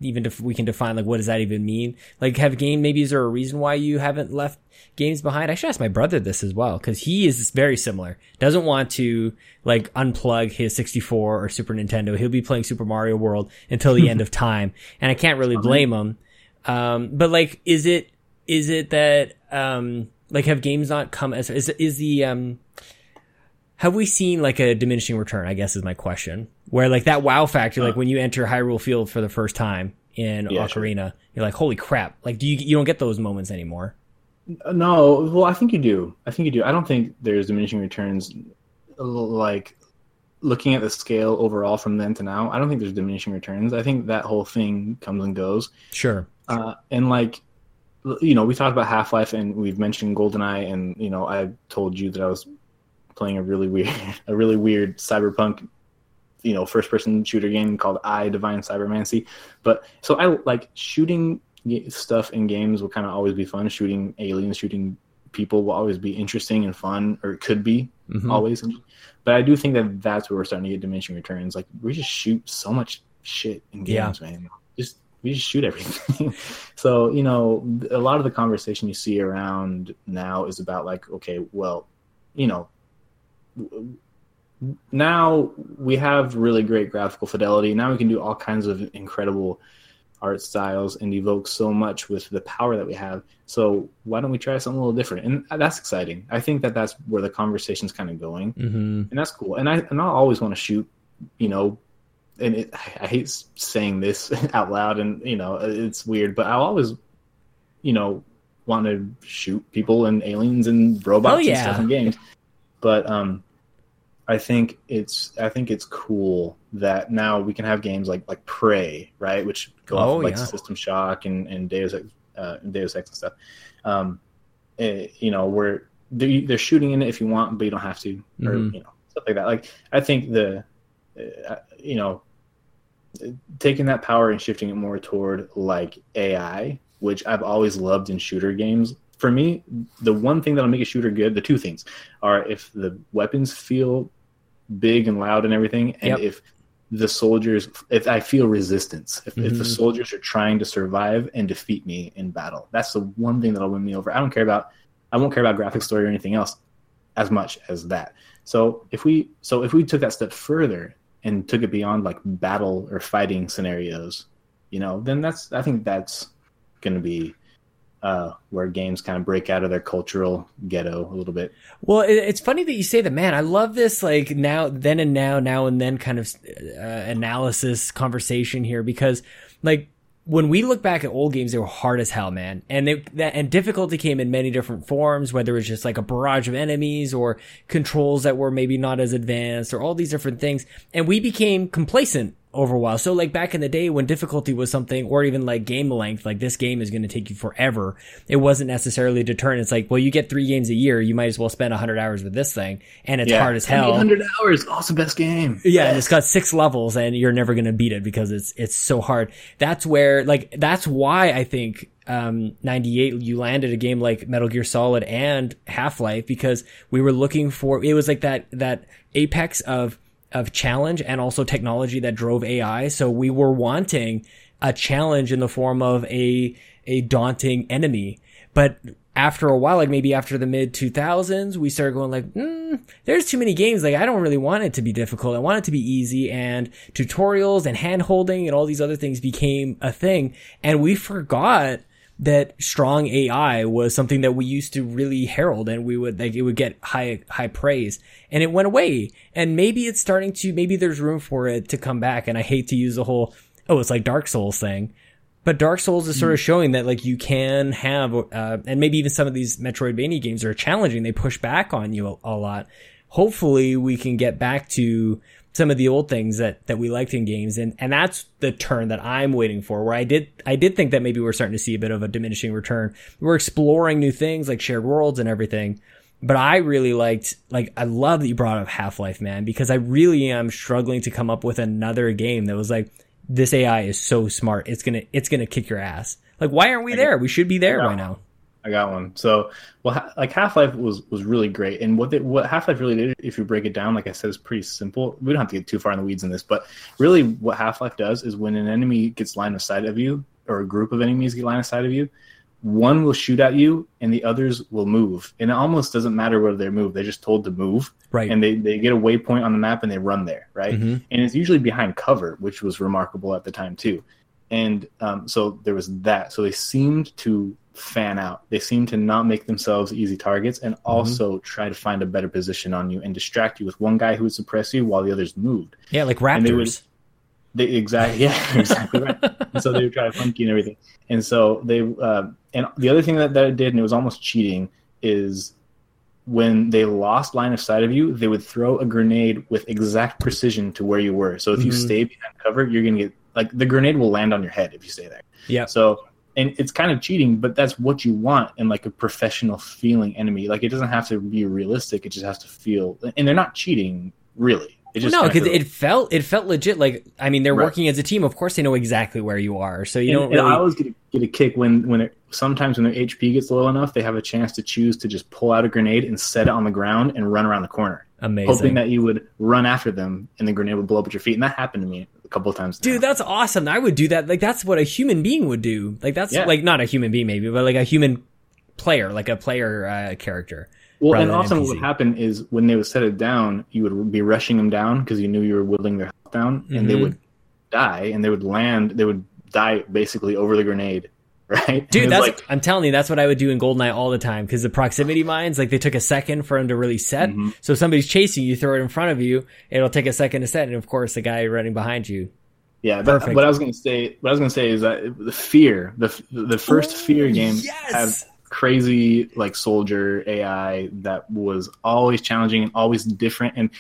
even if we can define like what does that even mean? Like, have game maybe is there a reason why you haven't left games behind? I should ask my brother this as well because he is very similar. Doesn't want to like unplug his 64 or Super Nintendo. He'll be playing Super Mario World until the end of time, and I can't really blame him. Um, but like, is it is it that um like have games not come as is is the um have we seen like a diminishing return? I guess is my question. Where like that wow factor, like when you enter Hyrule Field for the first time in yeah, Ocarina, sure. you're like, holy crap! Like, do you you don't get those moments anymore?
No, well, I think you do. I think you do. I don't think there's diminishing returns. Like looking at the scale overall from then to now, I don't think there's diminishing returns. I think that whole thing comes and goes.
Sure.
Uh, and like, you know, we talked about Half Life, and we've mentioned GoldenEye, and you know, I told you that I was playing a really weird, a really weird cyberpunk, you know, first person shooter game called E.Y.E Divine Cybermancy. But so I like shooting stuff in games will kind of always be fun. Shooting aliens, shooting people will always be interesting and fun, or it could be mm-hmm. always. But I do think that that's where we're starting to get diminishing returns. Like we just shoot so much shit in games, yeah. man. Just we just shoot everything. so you know, a lot of the conversation you see around now is about like, okay, well, you know, now we have really great graphical fidelity. Now we can do all kinds of incredible art styles and evoke so much with the power that we have. So why don't we try something a little different? And that's exciting. I think that that's where the conversation's kind of going,
mm-hmm.
and that's cool. And I and I always want to shoot, you know, and it, I hate saying this out loud, and you know it's weird, but I always, you know, want to shoot people and aliens and robots
Oh, yeah.
and stuff in games. But um, I think it's I think it's cool that now we can have games like like Prey, right, which go off
Oh,
of, like
yeah.
System Shock and and Deus Ex, uh, Deus Ex and stuff. Um, eh, you know, where they're, they're shooting in it if you want, but you don't have to, or
Mhm.
you know, stuff like that. Like I think the, uh, you know, taking that power and shifting it more toward like AI, which I've always loved in shooter games. For me, the one thing that'll make a shooter good, the two things are if the weapons feel big and loud and everything, and
Yep.
if the soldiers, if I feel resistance, if, if the
Mhm.
soldiers are trying to survive and defeat me in battle, that's the one thing that'll win me over. I don't care about, I won't care about graphic story or anything else as much as that. So if we, so if we took that step further and took it beyond like battle or fighting scenarios, you know, then that's, I think that's going to be uh, where games kind of break out of their cultural ghetto a little bit.
Well, it, it's funny that you say that, man. I love this like now, then and now, now and then kind of uh, analysis conversation here because like when we look back at old games, they were hard as hell, man. And they, that, and difficulty came in many different forms, whether it was just like a barrage of enemies or controls that were maybe not as advanced or all these different things. And we became complacent over a while. So like back in the day when difficulty was something or even like game length, like this game is going to take you forever. It wasn't necessarily a deterrent. It's like, well, you get three games a year. You might as well spend hundred hours with this thing and it's hard as hell.
Hundred hours, awesome, best game.
Yeah, and it's got six levels and you're never going to beat it because it's it's so hard. That's where like that's why I think um 98 you landed a game like Metal Gear Solid and Half-Life because we were looking for it was like that that apex of of challenge and also technology that drove AI. So we were wanting a challenge in the form of a a daunting enemy. But after a while, like maybe after the mid 2000s, we started going like, mm, there's too many games. Like I don't really want it to be difficult. I want it to be easy and tutorials and hand holding and all these other things became a thing. And we forgot that strong AI was something that we used to really herald and we would like it would get high high praise. And it went away. And maybe it's starting to maybe there's room for it to come back. And I hate to use the whole oh it's like Dark Souls thing. But Dark Souls is sort of showing that like you can have uh, and maybe even some of these Metroidvania games are challenging. They push back on you a, a lot. Hopefully we can get back to some of the old things that that we liked in games. And and that's the turn that I'm waiting for where I did I did think that maybe we're starting to see a bit of a diminishing return. We're exploring new things like shared worlds and everything. But I really liked like I love that you brought up Half-Life man because I really am struggling to come up with another game that was like this AI is so smart. It's going to it's going to kick your ass. Like why aren't we there? we should be there by now
I got one. So, well, ha- like Half Life was was really great, and what they, what Half Life really did, if you break it down, like I said, is pretty simple. We don't have to get too far in the weeds in this, but really, what Half Life does is when an enemy gets line of sight of you, or a group of enemies get line of sight of you, one will shoot at you, and the others will move, and it almost doesn't matter whether they move; they're just told to move,
right
and they they get a waypoint on the map and they run there, right?
Mhm.
and it's usually behind cover, which was remarkable at the time too. And um, so there was that. So they seemed to fan out. They seem to not make themselves easy targets, and also try to find a better position on you and distract you with one guy who would suppress you while the others moved.
yeah like
And they would-
raptors
They exactly, yeah, exactly right. and so they would try to funk you and everything. And so they, uh, and the other thing that that it did, and it was almost cheating, is when they lost line of sight of you, they would throw a grenade with exact precision to where you were. So if you
Mhm.
stay behind cover, you're gonna get like the grenade will land on your head if you stay there.
yeah
So and it's kind of cheating, but that's what you want in like a professional feeling enemy. Like it doesn't have to be realistic; it just has to feel. And they're not cheating, really. It just
no, because it felt it felt legit. Like I mean, they're
Right.
working as a team. Of course, they know exactly where you are. So you
and,
don't
and I always get a, get a kick when when it, sometimes when their HP gets low enough, they have a chance to choose to just pull out a grenade and set it on the ground and run around the corner, hoping that you would run after them and the grenade would blow up at your feet. And that happened to me couple times. now.
dude. That's awesome. I would do that. Like that's what a human being would do. Like that's
Yeah.
like not a human being maybe, but like a human player, like a player uh, character.
Well, and often what would happen is when they would set it down, you would be rushing them down because you knew you were whittling their health down, and they
Mhm.
would die, and they would land. They would die basically over the grenade, right?
Dude, that's
like,
I'm telling you, that's what I would do in Goldeneye all the time because the proximity mines, like they took a second for them to really set.
Mm-hmm.
So if somebody's chasing you, throw it in front of you, it'll take a second to set, and of course the guy running behind you.
yeah. But
perfect.
what I was gonna say, what I was gonna say is that the fear, the the first fear game
yes!
had crazy like soldier AI that was always challenging and always different. And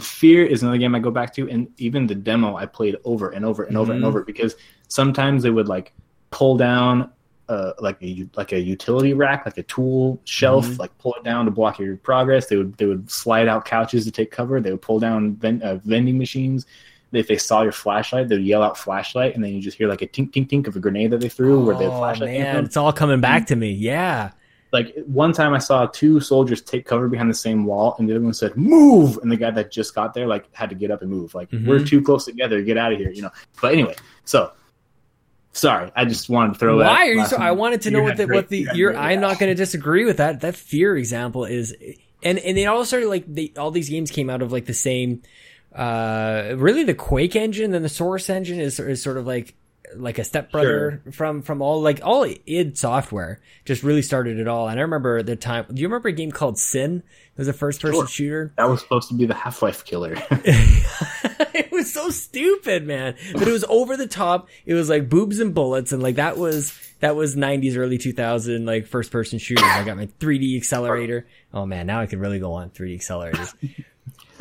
Fear is another game I go back to, and even the demo I played over and over and over and
Mhm.
over because sometimes they would like pull down uh, like a like a utility rack, like a tool shelf,
Mhm.
like pull it down to block your progress. They would they would slide out couches to take cover. They would pull down ven- uh, vending machines. If they saw your flashlight, they'd yell out flashlight, and then you just hear like a tink tink tink of a grenade that they threw where the
oh
flashlight
man, it's all coming back to me. Yeah.
like one time I saw two soldiers take cover behind the same wall, and the other one said "move," and the guy that just got there like had to get up and move. Like
Mhm.
we're too close together, get out of here, you know. But anyway, so sorry, I just wanted to throw that.
Why are you so? I wanted to know what the
great-
what the
you had
you're.
great
I'm not going to disagree with that. That fear example is, and and they all started like they all these games came out of like the same. Uh, really, the Quake engine and the Source engine is is sort of like like a stepbrother from from all like all id software just really started it all and i remember the time do you remember a game called sin it was a first person
Sure.
shooter
That was supposed to be the Half Life killer.
was so stupid, man. But it was over the top. It was like boobs and bullets, and like that was that was '90s, early 2000 like first person shooters. I got my 3D accelerator. Oh man, now I could really go on 3D accelerators.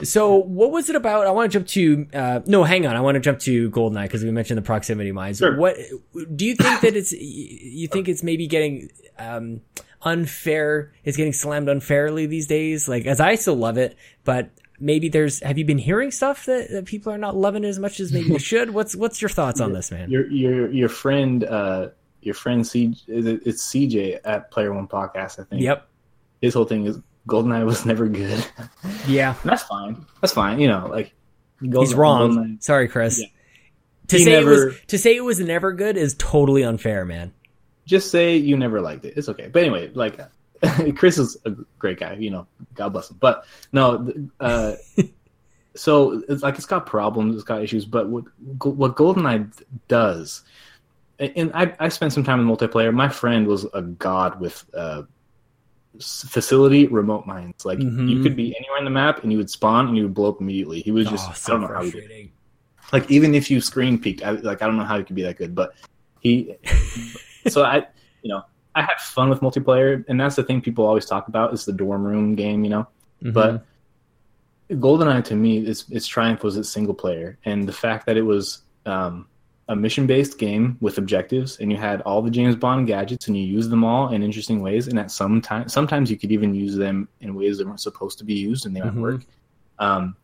So what was it about? I want to jump to uh, no, hang on. I want to jump to Goldeneye because we mentioned the proximity mines.
Sure.
What do you think that it's? You think it's maybe getting um, unfair? It's getting slammed unfairly these days. Like as I still love it, but maybe there's. Have you been hearing stuff that, that people are not loving as much as maybe they should? What's What's your thoughts on this, man?
your your your friend, uh, your friend C, it's CJ at Player One Podcast, I think.
Yep.
His whole thing is Goldeneye was never good.
Yeah.
That's fine. That's fine. You know, like Goldeneye,
He's wrong.
Goldeneye-
Sorry, Chris.
Yeah.
To
He
say it was to say it was never good is totally unfair, man.
just say you never liked it. It's okay. But anyway, like Chris is a great guy, you know, God bless him. But no, uh, so it's like it's got problems, it's got issues. But what what Goldeneye does, and I I spent some time in multiplayer. My friend was a god with uh, facility remote mines. Like you
Mhm.
could be anywhere in the map and you would spawn and you would blow up immediately. He was just
oh,
I don't know how he did. like even if you screen peeked, I, like I don't know how he could be that good, but he. so I, you know, I had fun with multiplayer, and that's the thing people always talk about is the dorm room game, you know.
Mhm.
But GoldenEye to me, its its triumph was its single player, and the fact that it was um, a mission based game with objectives, and you had all the James Bond gadgets, and you used them all in interesting ways, and at some time, sometimes you could even use them in ways that weren't supposed to be used, and they might
Mhm.
work. Um,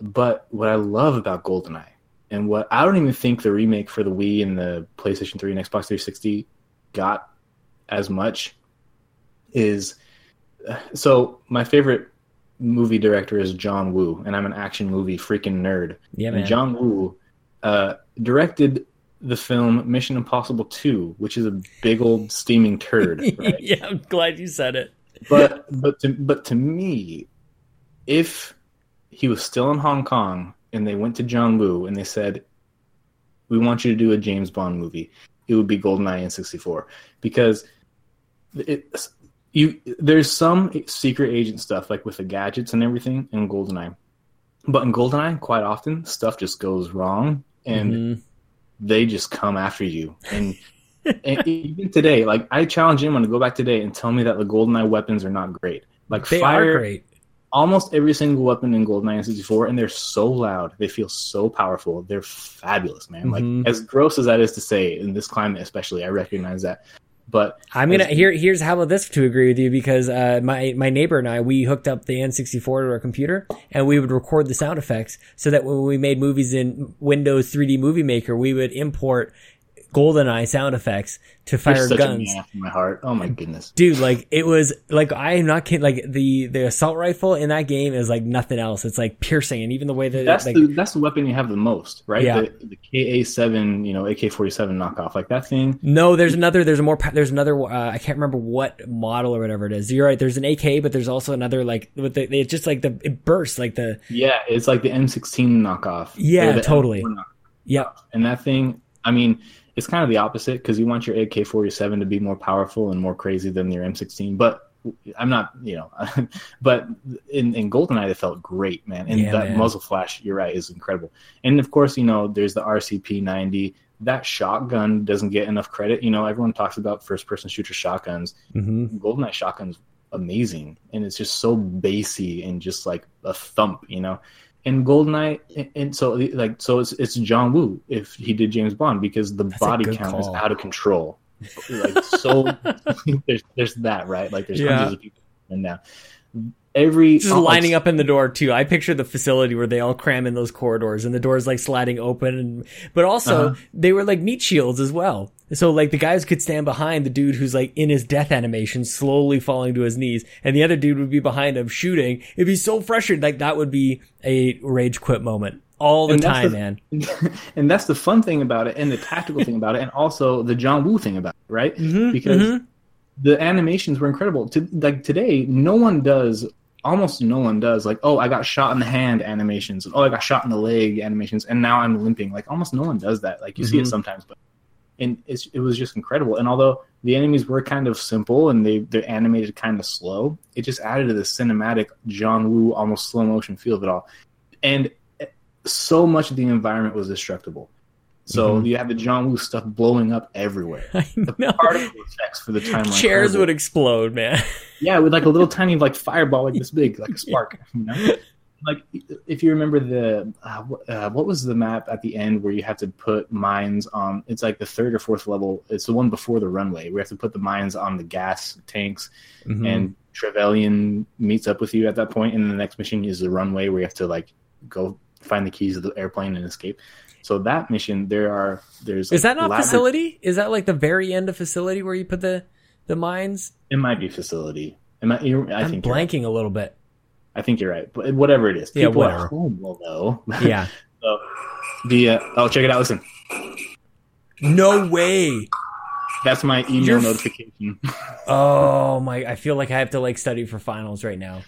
but what I love about GoldenEye, and what I don't even think the remake for the Wii and the PlayStation 3 and Xbox 360 got as much, is so my favorite movie director is John Woo, and I'm an action movie freaking nerd.
yeah,
and
man.
John Woo uh, directed the film Mission Impossible 2, which is a big old steaming turd. Right?
yeah, I'm glad you said it.
but but to, but to me, if he was still in Hong Kong and they went to John Woo and they said, "We want you to do a James Bond movie," it would be GoldenEye N64 because it you there's some secret agent stuff like with the gadgets and everything in GoldenEye, but in GoldenEye, quite often stuff just goes wrong and
Mhm.
they just come after you. And, and even today, like I challenge anyone to go back today and tell me that the GoldenEye weapons are not great. Like
they
fire,
are great.
Almost every single weapon in GoldenEye 64, and they're so loud. They feel so powerful. They're fabulous, man.
Mhm.
Like as gross as that is to say in this climate, especially, I recognize that. But
I'm gonna
as-
here. Here's how about this to agree with you because uh, my my neighbor and I we hooked up the N64 to our computer and we would record the sound effects so that when we made movies in Windows 3D Movie Maker we would import GoldenEye sound effects to fire guns.
my heart. Oh my goodness.
Dude, like it was like I am not kidding. Like the the assault rifle in that game is like nothing else. It's like piercing, and even the way that
That's
like,
the that's the weapon you have the most, right?
Yeah.
The, the KA7, you know, AK47 knockoff, like that thing.
No, there's another. There's a more. There's another. Uh, I can't remember what model or whatever it is. You're right. There's an AK, but there's also another like with the. It's just like the it bursts like the.
Yeah, it's like the M16 knockoff.
Yeah, totally.
M4 knockoff.
Yep.
And that thing, I mean, it's kind of the opposite because you want your AK forty seven to be more powerful and more crazy than your M sixteen. But I'm not, you know, but in, in GoldenEye, it felt great, man. And
Yeah,
that
man.
muzzle flash, you're right, is incredible. And of course, you know, there's the RCP 90. That shotgun doesn't get enough credit. You know, everyone talks about first person shooter shotguns.
Mm-hmm.
GoldenEye shotgun's amazing, and it's just so bassy and just like a thump, you know. And GoldenEye, and, and so like so it's it's John Woo if he did James Bond because the
a
body count is out of control. Like so, there's there's that right. Like there's
Yeah.
hundreds of people and now every
Just lining up in the door too. I picture the facility where they all cram in those corridors and the doors like sliding open, and but also
Uh-huh.
they were like meat shields as well. So like the guys could stand behind the dude who's like in his death animation, slowly falling to his knees, and the other dude would be behind him shooting. It'd be so frustrating. Like that would be a rage quit moment all the
And
time,
the-
man.
and that's the fun thing about it, and the tactical thing about it, and also the John Woo thing about it, right?
Mhm,
because
mhm.
the animations were incredible. To, like today, no one does. Almost no one does like, oh, I got shot in the hand animations, oh, I got shot in the leg animations, and now I'm limping. Like almost no one does that. Like you see it
Mhm.
sometimes, but and it's, it was just incredible. And although the enemies were kind of simple and they they're animated kind of slow, it just added to the cinematic John Woo almost slow motion feel of it all. And eh, so much of the environment was destructible. So
Mhm.
you have the John Woo stuff blowing up everywhere.
Know.
Particle effects for the timeline.
Chairs would explode, man.
Yeah, with like a little tiny like fireball like this big, like a spark. You know? Like if you remember the uh, uh, what was the map at the end where you have to put mines on? It's like the third or fourth level. It's the one before the runway. We have to put the mines on the gas tanks,
Mhm.
and Trevelyan meets up with you at that point. And the next mission is the runway where you have to like go find the keys of the airplane and escape. So that mission, there are there's
is that not facility? Is that like the very end of facility where you put the the mines?
It might be facility. It might, you're, I
I'm
think right.
blanking a little bit.
I think you're right, but whatever it is,
Yeah,
people
whatever.
at home will know.
Yeah.
so, the uh, oh, check it out. Listen,
No way.
that's my email
You're
notification.
Oh my! I feel like I have to like study for finals right now.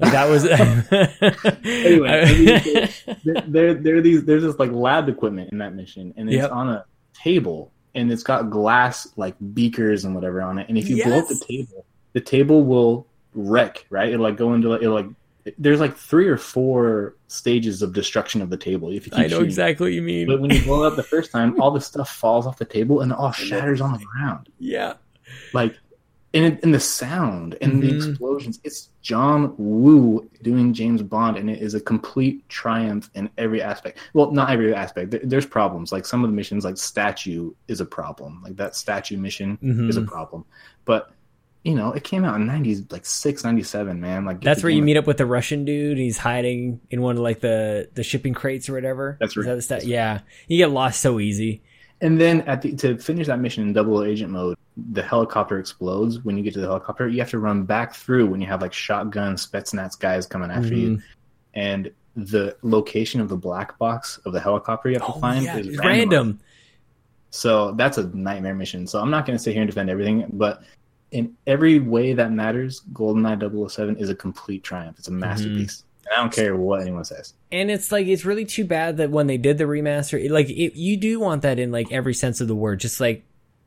That was
Anyway, there, there, there are these. There's this like lab equipment in that mission, and it's
Yep.
on a table, and it's got glass like beakers and whatever on it. And if you blow up the table, the table will wreck. Right? It'll like go into it'll like. There's like three or four stages of destruction of the table. If you
I know
shooting.
exactly what you mean.
But when you blow it up the first time, all the stuff falls off the table and it all shatters on the ground.
yeah.
Like, and, it, and the sound and the
Mhm.
explosions. It's John Woo doing James Bond, and it is a complete triumph in every aspect. Well, not every aspect. There's problems. Like some of the missions, like statue, is a problem. Like that statue mission is a problem. But you know, it came out in '90s, like six, '97, man. Like
That's where you meet up with the Russian dude. He's hiding in one of like the the shipping crates or whatever.
That's right.
that stat? Yeah, you get lost so easy.
And then at the to finish that mission in double agent mode, the helicopter explodes. When you get to the helicopter, you have to run back through when you have like shotgun Spetsnaz guys coming after you.
Mhm.
And the location of the black box of the helicopter you have to
Oh
find
yeah,
is random.
random.
So that's a nightmare mission. So I'm not going to sit here and defend everything, but in every way that matters, GoldenEye 007 is a complete triumph. It's a mm-hmm. masterpiece. And I don't care what anyone says.
And it's like it's really too bad that when they did the remaster, it, like it, you do want that in like every sense of the word, just like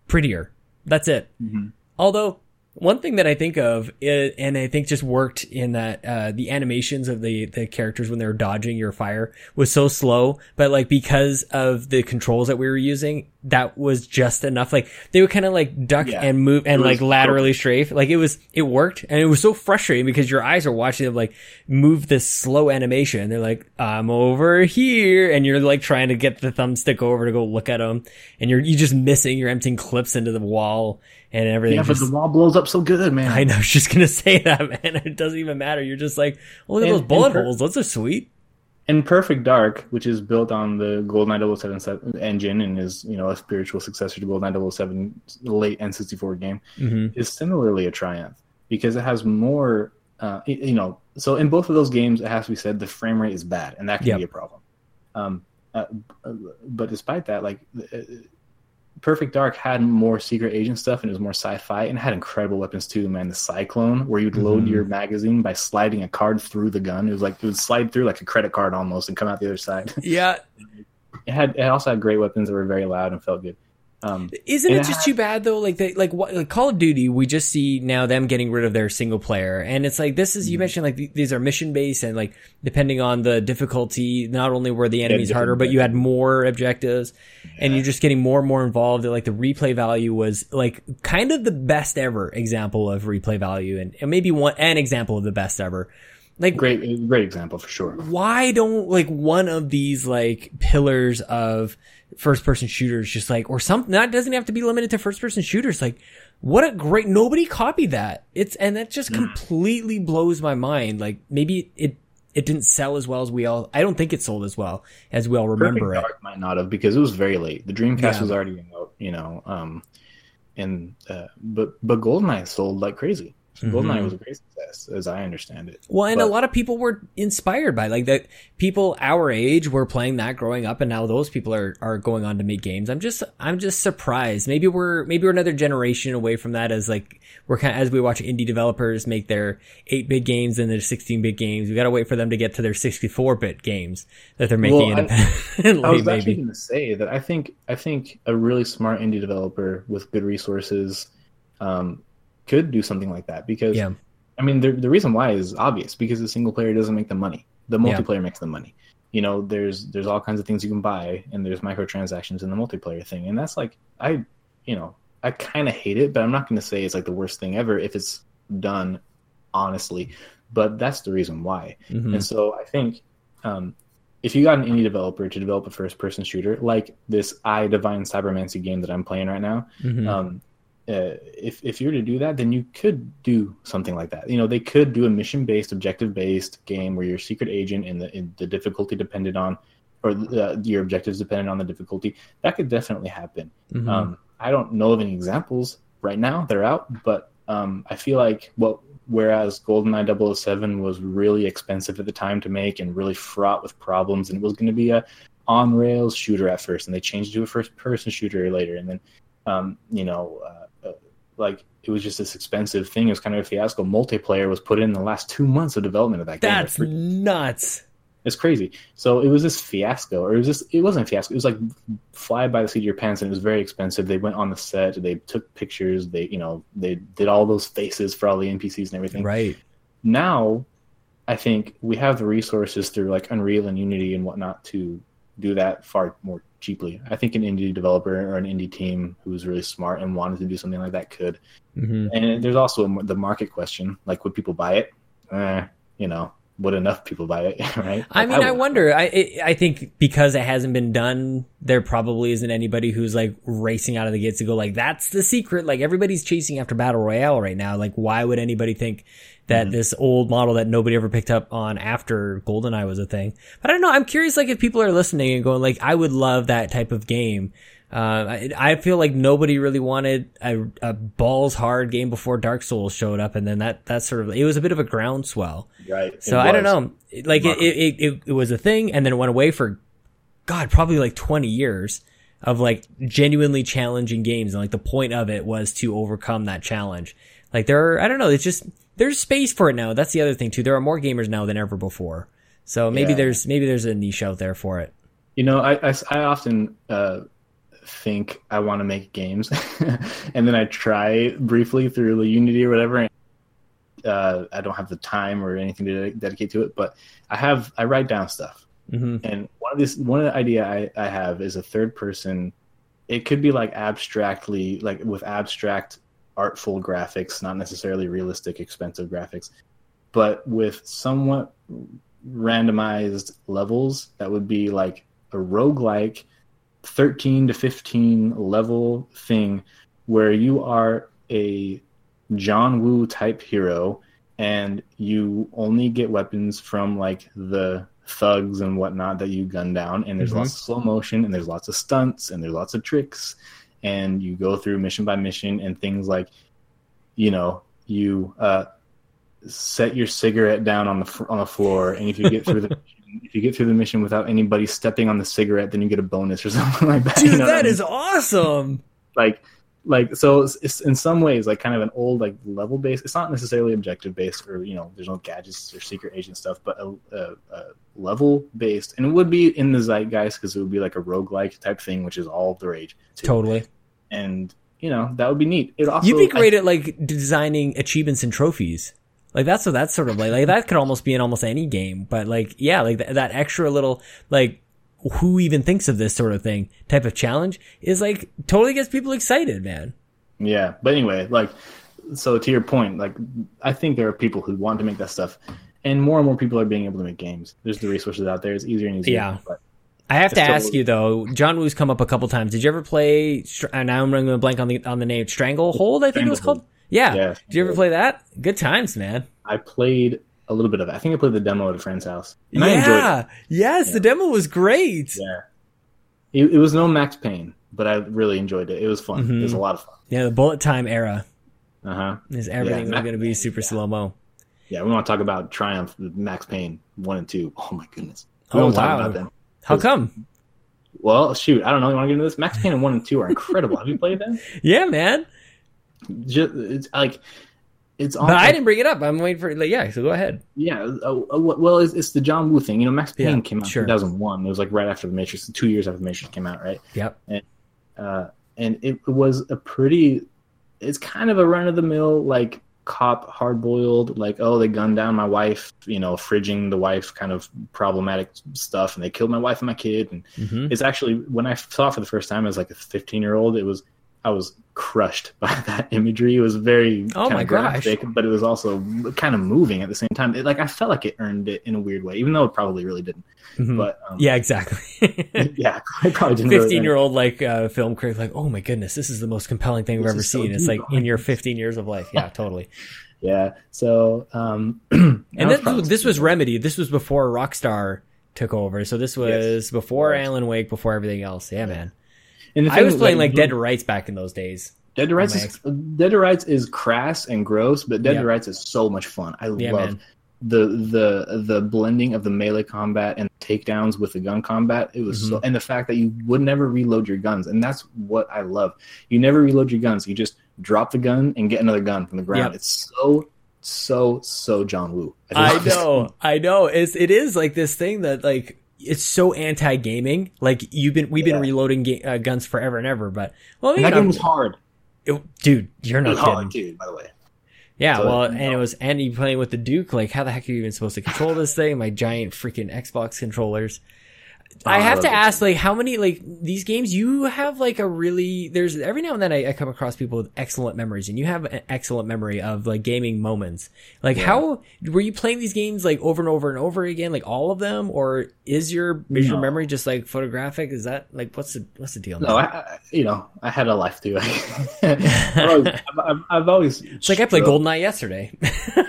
prettier. That's it. Mm-hmm. Although one thing that I think of, and I think just worked in that uh, the animations of the the characters when they were dodging your fire was so slow, but like because of the controls that we were using, that was just enough. Like they would kind of like duck
Yeah.
and move and like laterally strafe. Like it was it worked, and it was so frustrating because your eyes are watching them like move this slow animation. They're like, "I'm over here," and you're like trying to get the thumbstick over to go look at them, and you're you just missing. You're emptying clips into the wall and everything.
Yeah, but the wall blows up so good, man.
I know. I was just gonna say that, man. It doesn't even matter. You're just like, oh, look at
And-
those bullet
per-
holes. Those are sweet.
And Perfect Dark, which is built on the GoldenEye 007 engine and is, you know, a spiritual successor to GoldenEye 007 late N64 game,
Mm-hmm.
is similarly a triumph because it has more, uh, you know, so in both of those games, it has to be said the frame rate is bad, and that can
Yep.
be a problem. Um, uh, but despite that, like, uh, Perfect Dark had more secret agent stuff and it was more sci-fi and had incredible weapons too, man. The Cyclone, where you'd load
Mhm.
your magazine by sliding a card through the gun. It was like it would slide through like a credit card almost and come out the other side.
Yeah.
It had it also had great weapons that were very loud and felt good. Um,
Isn't it just too bad though? Like they, like what like Call of Duty, we just see now them getting rid of their single player, and it's like this is
Mm-hmm.
you mentioned like th- these are mission based, and like depending on the difficulty, not only were the enemies harder, but you had more objectives, and you're just getting more and more involved. Like the replay value was like kind of the best ever example of replay value, and, and maybe one an example of the best ever. Like
great, great example for sure.
why don't like one of these like pillars of first person shooters just like or something that doesn't have to be limited to first person shooters like what a great nobody copied that it's and that just completely blows my mind like maybe it it didn't sell as well as we all i don't think it sold as well as we all remember
Perfect
it
Dark might not have because it was very late. The Dreamcast
Yeah.
was already out, you know. Um, and uh, but but Goldeneye sold like crazy. Goldeneye was a great success, as I understand it.
Well, and a lot of people were inspired by like that. People our age were playing that growing up, and now those people are are going on to make games. I'm just I'm just surprised. Maybe we're maybe we're another generation away from that. As like we're kind of, as we watch indie developers make their eight bit games and their sixteen bit games. We got to wait for them to get to their sixty four bit games that they're making
Well, I-
independently.
I was actually going to say that I think I think a really smart indie developer with good resources um, could do something like that because
yeah,
I mean the the reason why is obvious because the single player doesn't make the money. The
Yeah.
multiplayer makes the money. You know, there's there's all kinds of things you can buy and there's microtransactions in the multiplayer thing. And that's like I you know, I kind of hate it, but I'm not going to say it's like the worst thing ever if it's done honestly. But that's the reason why.
Mhm.
And so I think um, if you got an indie developer to develop a first person shooter like this E.Y.E Divine Cybermancy game that I'm playing right now,
Mhm.
um, uh, if if you were to do that, then you could do something like that. You know, they could do a mission based, objective based game where you're a secret agent and the in the difficulty depended on, or uh, your objectives dependent on the difficulty. That could definitely happen.
Mhm.
Um, I don't know of any examples right now. They're out, but um, I feel like well, whereas GoldenEye 007 was really expensive at the time to make and really fraught with problems, and it was going to be a on rails shooter at first, and they changed it to a first person shooter later, and then um, you know, uh, like it was just this expensive thing. It was kind of a fiasco. Multiplayer was put in the last two months of development of that game.
that's nuts.
It's crazy. So it was this fiasco, or it was just it wasn't a fiasco. It was like fly by the seat of your pants, and it was very expensive. They went on the set, they took pictures, they you know they did all those faces for all the NPCs and everything.
Right.
Now, I think we have the resources through like Unreal and Unity and whatnot to do that far more cheaply. I think an indie developer or an indie team who's really smart and wanted to do something like that could.
hmm
And there's also a, the market question, like would people buy it? Eh, you know, would enough people buy it? right?
I mean, I,
would.
wonder. I I I think because it hasn't been done, there probably isn't anybody who's like racing out of the gates to go like, "That's the secret." Like everybody's chasing after battle royale right now. Like, why would anybody think that
Mm-hmm.
this old model that nobody ever picked up on after GoldenEye was a thing? But I don't know. I'm curious, like, if people are listening and going like, "I would love that type of game." Uh, I, I feel like nobody really wanted a, a balls hard game before Dark Souls showed up, and then that that sort of it was a bit of a groundswell.
Right.
So I don't know. Like it, it, it, it was a thing, and then it went away for, God, probably like twenty years of like genuinely challenging games, and like the point of it was to overcome that challenge. Like there are, I don't know. It's just there's space for it now. That's the other thing too. There are more gamers now than ever before. So maybe
Yeah.
there's maybe there's a niche out there for it.
You know, I, I, I often uh, think I want to make games, and then I try briefly through the Unity or whatever. And, uh, I don't have the time or anything to dedicate to it, but I have I write down stuff.
hmm
And one of this one of the idea I, I have is a third person. It could be like abstractly, like with abstract, artful graphics, not necessarily realistic, expensive graphics, but with somewhat randomized levels that would be like a roguelike 13 to 15 level thing where you are a John Woo type hero and you only get weapons from like the thugs and whatnot that you gun down and there's
Mhm.
lots of slow motion and there's lots of stunts and there's lots of tricks and you go through mission by mission and things like you know you uh set your cigarette down on the on the floor and if you get through the if you get through the mission without anybody stepping on the cigarette then you get a bonus or something like that
Dude,
you know what I mean?
is awesome.
like like so it's, it's in some ways like kind of an old like level based it's not necessarily objective based or you know there's no gadgets or secret agent stuff but a, a, a level based and it would be in the zeitgeist because it would be like a roguelike type thing which is all the rage too.
Totally.
and you know that would be neat. It also
You'd be great I, at like designing achievements and trophies. Like that's what that's sort of like like that could almost be in almost any game. But like yeah, like th- that extra little like who even thinks of this sort of thing type of challenge is like totally gets people excited, man.
Yeah, but anyway, like so to your point, like I think there are people who want to make that stuff, and more and more people are being able to make games. There's the resources out there. It's easier and easier.
Yeah. I have to ask you though. John Woo's come up a couple times. Did you ever play? And now I'm running a blank on the on the name Stranglehold. I think it was called. Yeah. yeah. Did you ever play that? Good times, man.
I played a little bit of it. I think I played the demo at a friend's house.
And yeah. Yes, yeah. the demo was great.
Yeah. It, it, was no Max Payne, but I really enjoyed it. It was fun. Mm-hmm. It was a lot of fun.
Yeah, the bullet time era.
Uh huh.
Is everything yeah, going to be super yeah. slow mo?
Yeah, we want to talk about Triumph, Max Payne one and two. Oh my goodness. We
oh wow. Talk about them. How come?
Well, shoot, I don't know. You want to get into this? Max Payne one and two are incredible. Have you played them?
Yeah, man.
Just it's like it's.
But I didn't bring it up. I'm waiting for. Like, yeah, so go ahead.
Yeah. Uh, uh, well, it's, it's, the John Woo thing. You know, Max Payne yeah, came out sure. in 2001. It was like right after the Matrix, two years after the Matrix came out, right?
Yep.
And uh, and it was a pretty. It's kind of a run of the mill like cop hard boiled like oh they gunned down my wife you know fridging the wife kind of problematic stuff and they killed my wife and my kid and mm-hmm. it's actually when i saw it for the first time as like a 15 year old it was I was crushed by that imagery. It was very
oh my graphic,
gosh. but it was also kind of moving at the same time. It, like I felt like it earned it in a weird way, even though it probably really didn't. Mm-hmm. But
um, yeah, exactly.
yeah, I probably didn't.
Fifteen-year-old like uh, film critic, like, oh my goodness, this is the most compelling thing this I've ever seen. So it's like in your fifteen years of life. Yeah, totally.
yeah. So, um,
and this, this was Remedy. This was before Rockstar took over. So this was yes. before Alan Wake, before everything else. Yeah, man. And I was playing like, like Dead to Rights back in those days.
Dead to Rights is Dead to Rights is crass and gross, but Dead yep. to Rights is so much fun. I yeah, love man. the the the blending of the melee combat and takedowns with the gun combat. It was mm-hmm. so, and the fact that you would never reload your guns, and that's what I love. You never reload your guns. You just drop the gun and get another gun from the ground. Yep. It's so so so John Woo.
I, I know, I know. It's it is like this thing that like it's so anti gaming. Like you've been, we've yeah. been reloading ga- uh, guns forever and ever. But
well, that game was hard,
it, dude. You're not
hard, dude. By the way.
Yeah, so, well, and know. it was and you playing with the Duke. Like, how the heck are you even supposed to control this thing? My giant freaking Xbox controllers. I uh, have to ask, like, how many, like, these games, you have, like, a really, there's, every now and then I, I come across people with excellent memories, and you have an excellent memory of, like, gaming moments. Like, yeah. how, were you playing these games, like, over and over and over again, like, all of them? Or is your, is no. your memory just, like, photographic? Is that, like, what's the, what's the deal?
No, I, you know, I had a life too. I've, always, I've, I've, always,
it's like I played GoldenEye yesterday.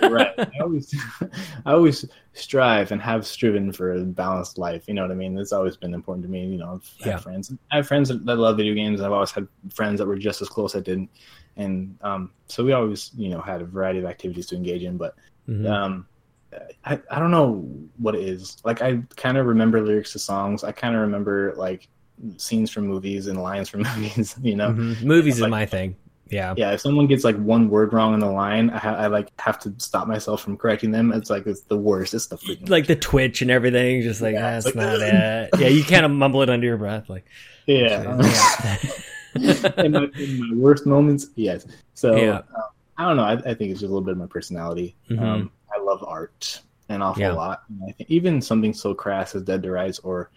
right. I always, I always strive and have striven for a balanced life. You know what I mean? It's always been important to me. You know, I've yeah. friends. I have friends that, love video games. I've always had friends that were just as close that didn't, and um, so we always, you know, had a variety of activities to engage in. But mm-hmm. um, I, I don't know what it is. Like I kind of remember lyrics to songs. I kind of remember like scenes from movies and lines from movies. You know,
mm-hmm. movies like, is my thing. Yeah.
Yeah. If someone gets like one word wrong in the line, I, ha- I like have to stop myself from correcting them. It's like it's the worst. It's the freaking
like the twitch and everything. Just like yeah, that's like, not it. Yeah, you kind of mumble it under your breath, like
yeah. in, my, in, my, worst moments, yes. So yeah. uh, I don't know. I, I, think it's just a little bit of my personality. Mm-hmm. Um, I love art an awful yeah. lot. And I think even something so crass as Dead to Rights or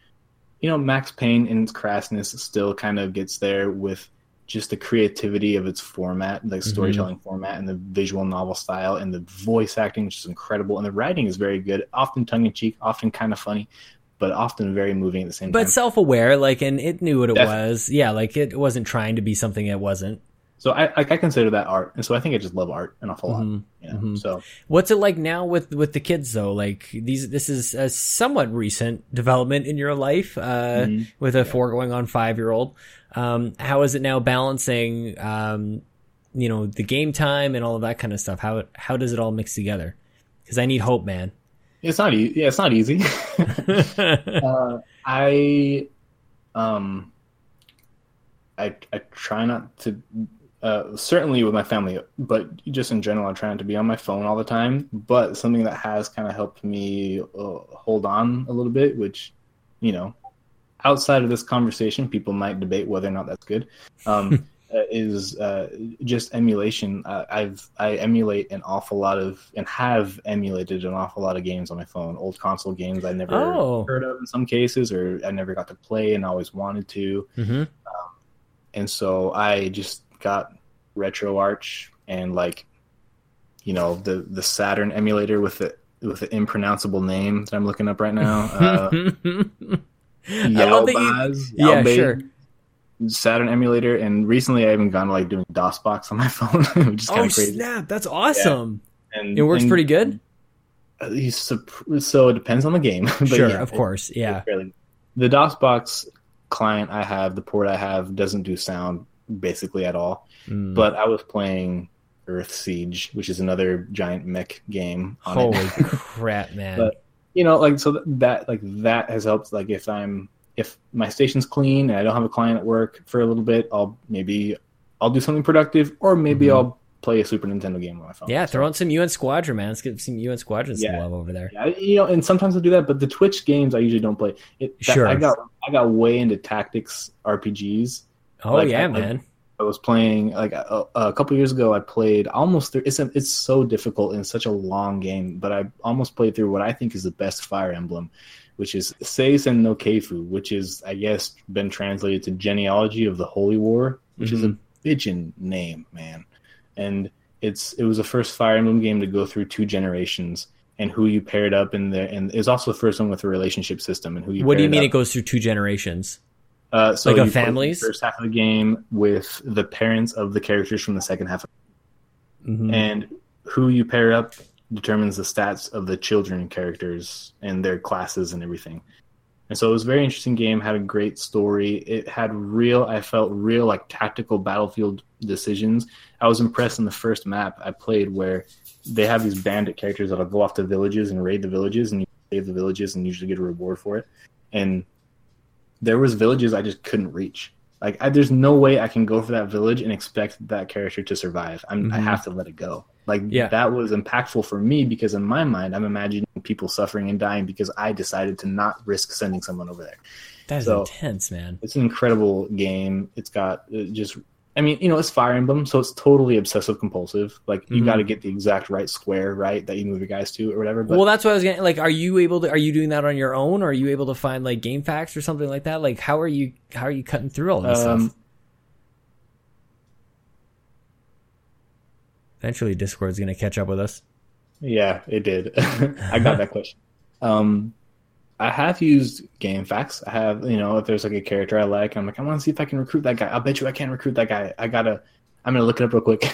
you know Max Payne in its crassness still kind of gets there with just the creativity of its format, the mm-hmm. storytelling mm-hmm. format, and the visual novel style, and the voice acting, which is incredible, and the writing is very good. Often tongue in cheek, often kind of funny, but often very moving at the same
but
time.
But self aware, like, and it knew what it was. Yeah, like it wasn't trying to be something it wasn't.
So I, I consider that art, and so I think I just love art an awful mm-hmm. lot. You know? mm-hmm. So
what's it like now with with the kids though? Like these, this is a somewhat recent development in your life, uh, mm-hmm. with a yeah. four going on five year old. Um, how is it now balancing, um, you know, the game time and all of that kind of stuff? How how does it all mix together? Because I need hope, man.
It's not easy. Yeah, it's not easy. uh, I um I I try not to uh, certainly with my family, but just in general, I'm trying to be on my phone all the time. But something that has kind of helped me uh, hold on a little bit, which, you know, outside of this conversation, people might debate whether or not that's good, um, uh, is uh, just emulation. Uh, I've I emulate an awful lot of and have emulated an awful lot of games on my phone. Old console games I never
Oh.
heard of in some cases, or I never got to play and always wanted to.
Mm-hmm.
And so I just got RetroArch and like, you know, the the Saturn emulator with the with the impronounceable name that I'm looking up right now. Uh,
That you-
Yabause,
Yeah,
Yabause,
sure.
Saturn emulator, and recently I even gone like doing DOSBox on my phone, which is kind
Oh
of crazy.
snap! That's awesome.
And
It works
and,
pretty good.
uh, so it depends on the game. but
sure,
yeah,
of
it-
course. Yeah.
fairly- the DOSBox client I have, the port I have, doesn't do sound basically at all.
Mm.
But I was playing Earth Siege, which is another giant mech game. On
holy crap, man!
But- you know, like so that like that has helped. Like if I'm if my station's clean and I don't have a client at work for a little bit, I'll maybe I'll do something productive, or maybe
Mhm.
I'll play a Super Nintendo game on my phone.
yeah,
So-
throw in some UN Squadron, man. Let's get some UN Squadron some
Yeah.
love over there.
Yeah, you know, and sometimes I'll do that, but the Twitch games I usually don't play. It, that-
Sure.
I got I got way into tactics RPGs.
Oh
Like,
yeah,
I-
man.
I was playing like a, a couple years ago. I played almost through. It's a, it's so difficult and such a long game, but I almost played through what I think is the best Fire Emblem, which is Seisen no Keifu, which is I guess been translated to Genealogy of the Holy War, which is a
Mm-hmm.
bitchin' name, man. And it's it was the first Fire Emblem game to go through two generations and who you paired up in there, and it's also the first one with a relationship system and who you.
What do you mean
up.
it goes through two generations?
Uh, so
Like a
you the
families?
First half of the game with the parents of the characters from the second half,
Mhm.
and who you pair up determines the stats of the children characters and their classes and everything. And so it was a very interesting game. Had a great story. It had real. I felt real like tactical battlefield decisions. I was impressed in the first map I played where they have these bandit characters that'll go off to villages and raid the villages, and you save the villages and usually get a reward for it. And there was villages I just couldn't reach. Like I, there's no way I can go for that village and expect that character to survive. I'm, I
mm-hmm.
have to let it go. Like
Yeah.
that was impactful for me because in my mind I'm imagining people suffering and dying because I decided to not risk sending someone over there.
that is
so-
intense, man.
It's an incredible game. It's got just I mean, you know, it's Fire Emblem, so it's totally obsessive compulsive. Like you
Mhm.
got to get the exact right square right that you move your guys to or whatever. But
well, that's what I was getting. Like, are you able to? Are you doing that on your own? Or are you able to find like GameFAQs or something like that? Like, how are you? How are you cutting through all this
Um,
stuff? Eventually, Discord's going to catch up with us.
Yeah, it did. I got that question. Um, I have used GameFAQs. I have, you know, if there's like a character I like, I'm like, I want to see if I can recruit that guy. I'll bet you I can't recruit that guy. I gotta, I'm gonna look it up real quick.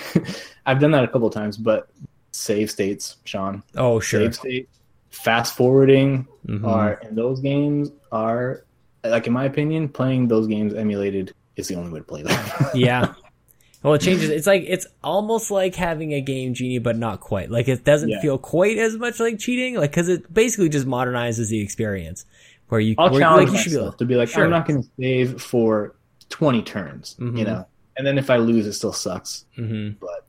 I've done that a couple of times, but save states, Sean.
Oh, sure.
Save state, fast forwarding
Mhm.
are in those games are like in my opinion, playing those games emulated is the only way to play them.
yeah. Well, it changes. It's like it's almost like having a game genie, but not quite. Like it doesn't
Yeah.
feel quite as much like cheating, like because it basically just modernizes the experience. Where you,
I'll
where,
challenge
like, you should be able,
to be like,
Sure.
I'm not going to save for 20 turns,
Mhm.
you know. And then if I lose, it still sucks.
hmm
But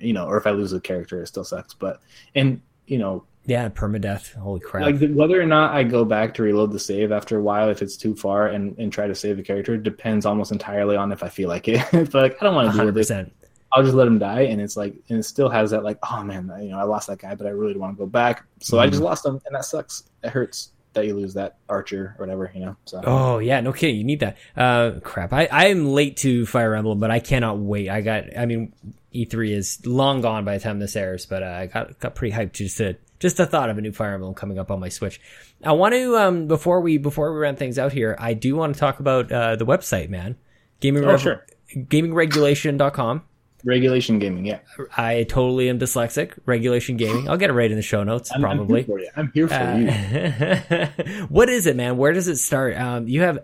you know, or if I lose a character, it still sucks. But and you know,
yeah, permadeath. Holy crap!
like whether or not I go back to reload the save after a while, if it's too far, and and try to save the character, depends almost entirely on if I feel like it. but like I don't want to do it. I'll just let him die. And it's like, and it still has that like, oh man, you know, I lost that guy, but I really don't want to go back, so I
Mhm.
just lost him, and that sucks. It hurts that you lose that archer or whatever, you know. So
Oh yeah, no kidding. You need that. Uh, crap. I I am late to Fire Emblem, but I cannot wait. I got. I mean, E3 is long gone by the time this airs, but uh, I got got pretty hyped just to just the thought of a new Fire Emblem coming up on my Switch. I want to um before we before we round things out here, I do want to talk about uh, the website, man. Gaming
Oh,
Rev-
sure.
gamingregulation.com.
regulation gaming, yeah.
I totally am dyslexic. Regulation gaming. I'll get it right in the show notes,
I'm,
probably.
I'm here for you. I'm here for you.
Uh, what is it, man? Where does it start? Um, you have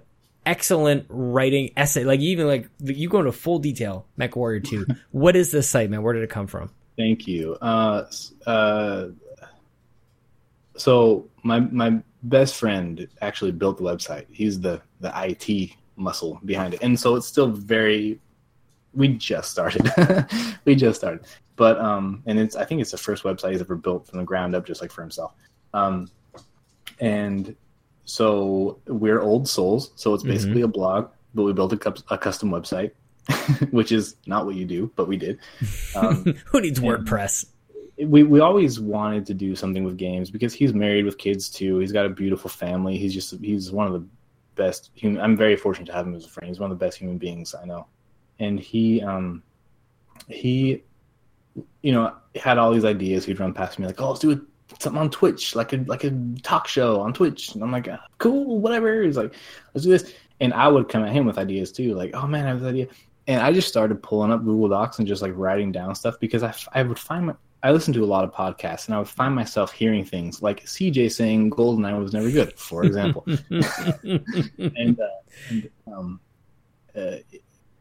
excellent writing essay. Like even like you go into full detail. MechWarrior Two. what is this site, man? Where did it come from?
Thank you. Uh, uh, so my my best friend actually built the website. He's the the IT muscle behind it, and so it's still very. We just started. we just started, but um, and it's I think it's the first website he's ever built from the ground up, just like for himself. Um, and so we're old souls, so it's
Mhm.
basically a blog, but we built a, a custom website which is not what you do, but we did.
Um, Who needs WordPress?
We we always wanted to do something with games because he's married with kids too. He's got a beautiful family. He's just he's one of the best human. I'm very fortunate to have him as a friend. He's one of the best human beings I know, and he um he you know had all these ideas. He'd run past me like, "Oh, let's do something on Twitch, like a like a talk show on Twitch." And I'm like, "Cool, whatever." He's like, "Let's do this," and I would come at him with ideas too, like, "Oh man, I have this idea." and I just started pulling up Google Docs and just like writing down stuff because I, I would find my, I listen to a lot of podcasts and I would find myself hearing things like CJ saying GoldenEye was never good, for example, and uh, and, um, uh,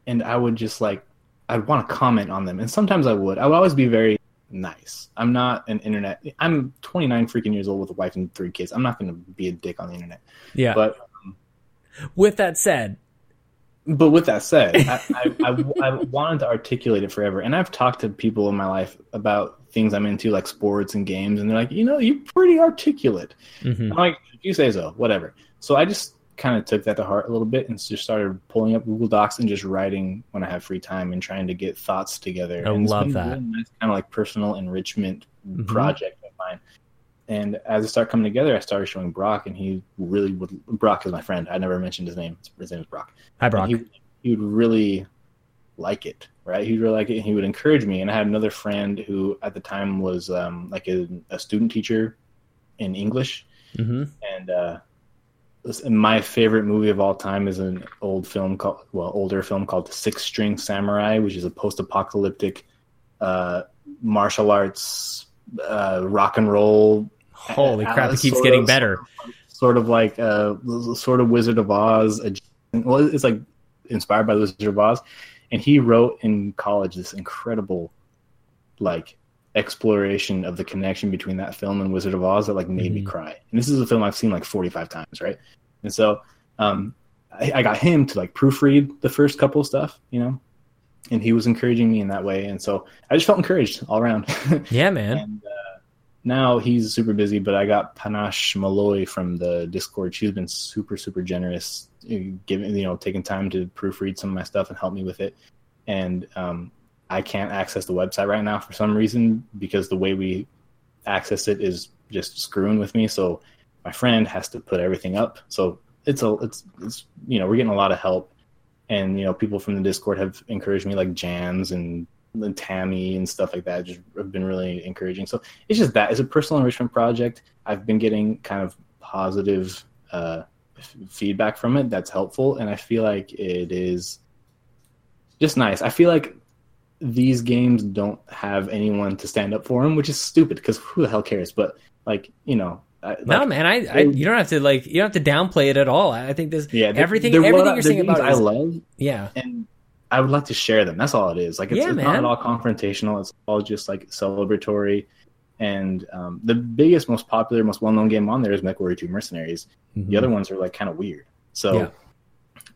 and I would just like I'd want to comment on them, and sometimes I would. I would always be very nice. I'm not an internet. I'm 29 freaking years old with a wife and three kids. I'm not going to be a dick on the internet.
Yeah,
but.
Um, with that said,
but with that said, I, I, I, I, wanted to articulate it forever. And I've talked to people in my life about things I'm into, like sports and games, and they're like, you know, you're pretty articulate. Mm-hmm. I'm like, you say so, whatever. So I just kind of took that to heart a little bit and just started pulling up Google Docs and just writing when I have free time and trying to get thoughts together.
I
and
love that. Really
nice kind of like personal enrichment mm-hmm. project of mine. And as it started coming together, I started showing Brock, and he really would. Brock is my friend. I never mentioned his name. His name is Brock.
Hi, Brock.
He, he, would really like it, right? He'd really like it, and he would encourage me. And I had another friend who, at the time, was um, like a, a, student teacher in English,
mm-hmm.
and uh, my favorite movie of all time is an old film called, well, older film called The Six String Samurai, which is a post-apocalyptic uh, martial arts uh, rock and roll
Holy crap! It keeps getting of, better.
Sort of like uh, sort of Wizard of Oz. Well, it's like inspired by the Wizard of Oz, and he wrote in college this incredible, like exploration of the connection between that film and Wizard of Oz that like made mm-hmm. me cry. And this is a film I've seen like 45 times, right? And so um, I, I, got him to like proofread the first couple of stuff, you know, and he was encouraging me in that way. And so I just felt encouraged all around.
yeah, man.
and, uh, now he's super busy, but I got Panache Malloy from the Discord. She's been super, super generous, uh, giving you know taking time to proofread some of my stuff and help me with it. And um, I can't access the website right now for some reason because the way we access it is just screwing with me. So my friend has to put everything up. So it's a it's it's you know we're getting a lot of help, and you know people from the Discord have encouraged me like Jans and and Tammy and stuff like that just have been really encouraging. So it's just that it's a personal enrichment project. I've been getting kind of positive uh, f- feedback from it that's helpful, and I feel like it is just nice. I feel like these games don't have anyone to stand up for them, which is stupid because who the hell cares? But like you know,
like, no, man, I, I, you don't have to like you don't have to downplay it at all. I think this yeah, everything everything you're saying about
I love
yeah,
and I would like to share them. That's all it is. Like it's, yeah, it's not at all confrontational. It's all just like celebratory. And um, the biggest, most popular, most well-known game on there is MechWarrior 2 Mercenaries. Mm-hmm. The other ones are like kind of weird. So, yeah.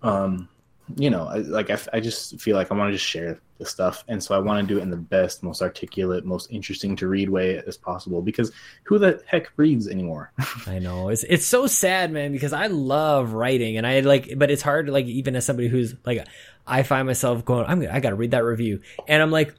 um, you know, I, like I, I just feel like I want to just share the stuff, and so I want to do it in the best, most articulate, most interesting to read way as possible. Because who the heck reads anymore?
I know it's it's so sad, man. Because I love writing, and I like, but it's hard. Like even as somebody who's like, I find myself going, I'm I got to read that review, and I'm like,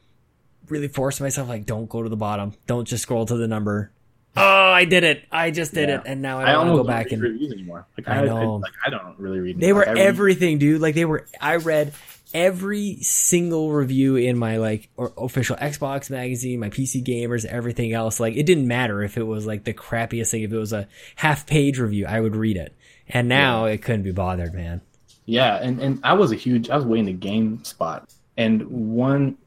really force myself like, don't go to the bottom, don't just scroll to the number, oh, I did it. I just did yeah. it, and now I, I to go back and
reviews anymore. Like I, I know, I, like I don't really read.
They were everything, dude. Like they were. I read every single review in my like official Xbox magazine, my PC gamers, everything else. Like it didn't matter if it was like the crappiest thing. If it was a half page review, I would read it. And now yeah. it couldn't be bothered, man.
Yeah, and and I was a huge. I was waiting the GameSpot, and one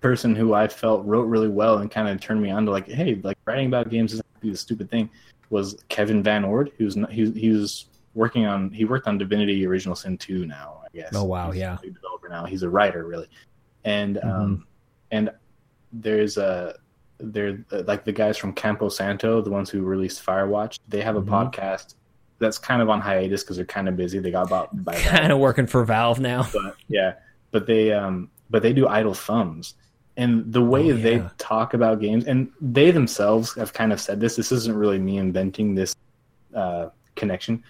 person who I felt wrote really well and kind of turned me on to like, hey, like writing about games isn't a stupid thing. Was Kevin VanOrd, who's not, he, he was working on he worked on Divinity Original Sin 2 now, I guess.
Oh wow,
he's
yeah.
A developer now. He's a writer really. And mm-hmm. um and there's a they're like the guys from Campo Santo, the ones who released Firewatch, they have a mm-hmm. podcast that's kind of on hiatus because they're kind of busy. They got bought by
kind of working for Valve now.
But yeah, but they um but they do idle thumbs and the way oh, yeah. they talk about games and they themselves have kind of said this this isn't really me inventing this uh, connection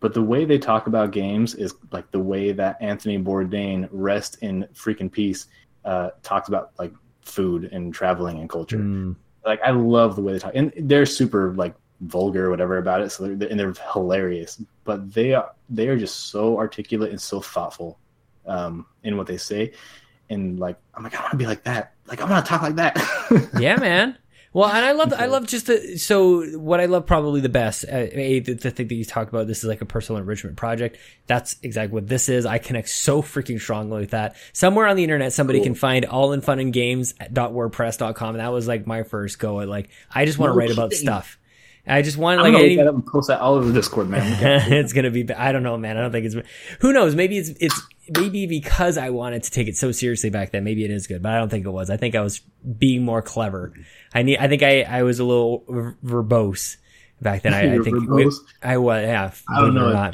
but the way they talk about games is like the way that Anthony Bourdain, rest in freaking peace, uh, talks about like food and traveling and culture. Mm. Like I love the way they talk, and they're super like vulgar or whatever about it. So they're, and they're hilarious, but they are they are just so articulate and so thoughtful um, in what they say. And like I'm like I want to be like that. Like I want to talk like that.
yeah, man. Well, and I love, I love just the, so what I love probably the best, uh, a, the, the, thing that you talked about, this is like a personal enrichment project. That's exactly what this is. I connect so freaking strongly with that. Somewhere on the internet, somebody cool. can find all in fun and games wordpress.com. That was like my first go at like, I just want to no write about stuff. I just want like
I to post that all over the Discord, man.
it's gonna be. I don't know, man. I don't think it's. Who knows? Maybe it's it's maybe because I wanted to take it so seriously back then. Maybe it is good, but I don't think it was. I think I was being more clever. I need. I think I I was a little verbose back then. I, I think we, I was, yeah.
I don't know.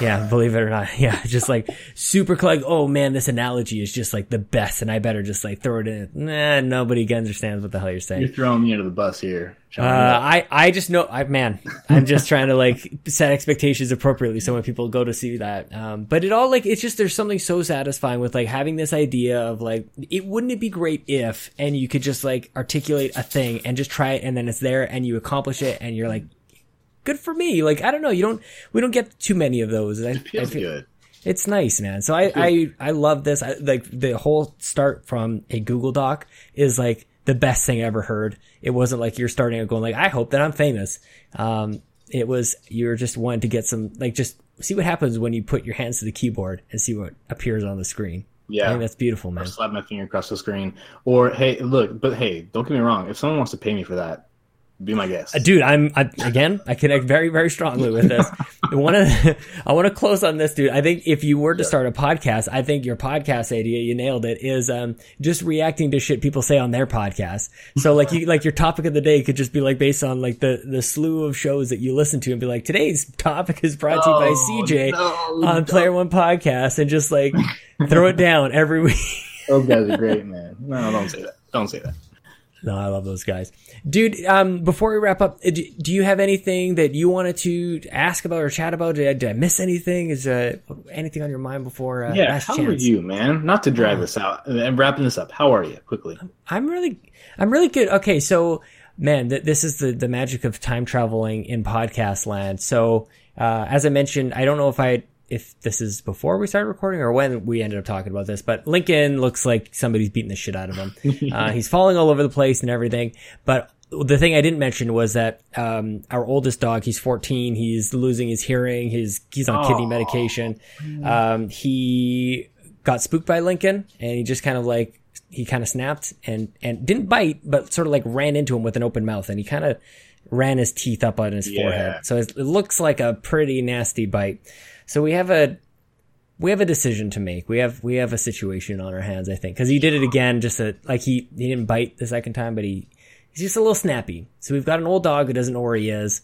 yeah, believe it or not. Yeah, just like super like, oh man, this analogy is just like the best, and I better just like throw it in. Nah, nobody understands what the hell you're saying.
You're throwing me under the bus here.
Uh, I, I just know, I, man, I'm just trying to like set expectations appropriately. So when people go to see that, um, but it all like, it's just, there's something so satisfying with like having this idea of like, it wouldn't it be great if, and you could just like articulate a thing and just try it and then it's there and you accomplish it and you're like, good for me. Like, I don't know. You don't, we don't get too many of those.
It feels I feel, good.
It's nice, man. So I, I, I love this. I, like the whole start from a Google Doc is like, the best thing I ever heard. It wasn't like you're starting out going like, I hope that I'm famous. Um, it was, you're just wanting to get some, like, just see what happens when you put your hands to the keyboard and see what appears on the screen. Yeah. I think that's beautiful, man. Or
slap my finger across the screen. Or, hey, look, but hey, don't get me wrong. If someone wants to pay me for that, be my guest,
uh, dude. I'm I, again. I connect very very strongly with this. I want to I want to close on this, dude. I think if you were to start a podcast, I think your podcast idea, you nailed it, is um just reacting to shit people say on their podcast. So like you like your topic of the day could just be like based on like the the slew of shows that you listen to, and be like today's topic is brought to you by CJ no, on Player One Podcast, and just like throw it down every week.
Those guys are great, man. No, don't say that. Don't say that.
No, I love those guys, dude. Um, before we wrap up, uh, do, do, you have anything that you wanted to ask about or chat about? Did I, did I miss anything? Is uh, anything on your mind before? Uh,
yeah, how chance? are you, man? Not to drag uh, this out and wrapping this up. How are you? Quickly.
I'm really, I'm really good. Okay, so man, th- this is the the magic of time traveling in podcast land. So, uh, as I mentioned, I don't know if I if this is before we started recording or when we ended up talking about this, but Lincoln looks like somebody's beating the shit out of him. uh, he's falling all over the place and everything. But the thing I didn't mention was that um, our oldest dog, he's 14, he's losing his hearing, his he's on kidney medication. Um, he got spooked by Lincoln, and he just kind of like he kind of snapped and and didn't bite, but sort of like ran into him with an open mouth, and he kind of ran his teeth up on his yeah. forehead. So it looks like a pretty nasty bite. So we have a we have a decision to make. We have we have a situation on our hands, I think, because he did it again. Just a, like he he didn't bite the second time, but he he's just a little snappy. So we've got an old dog who doesn't know where he is,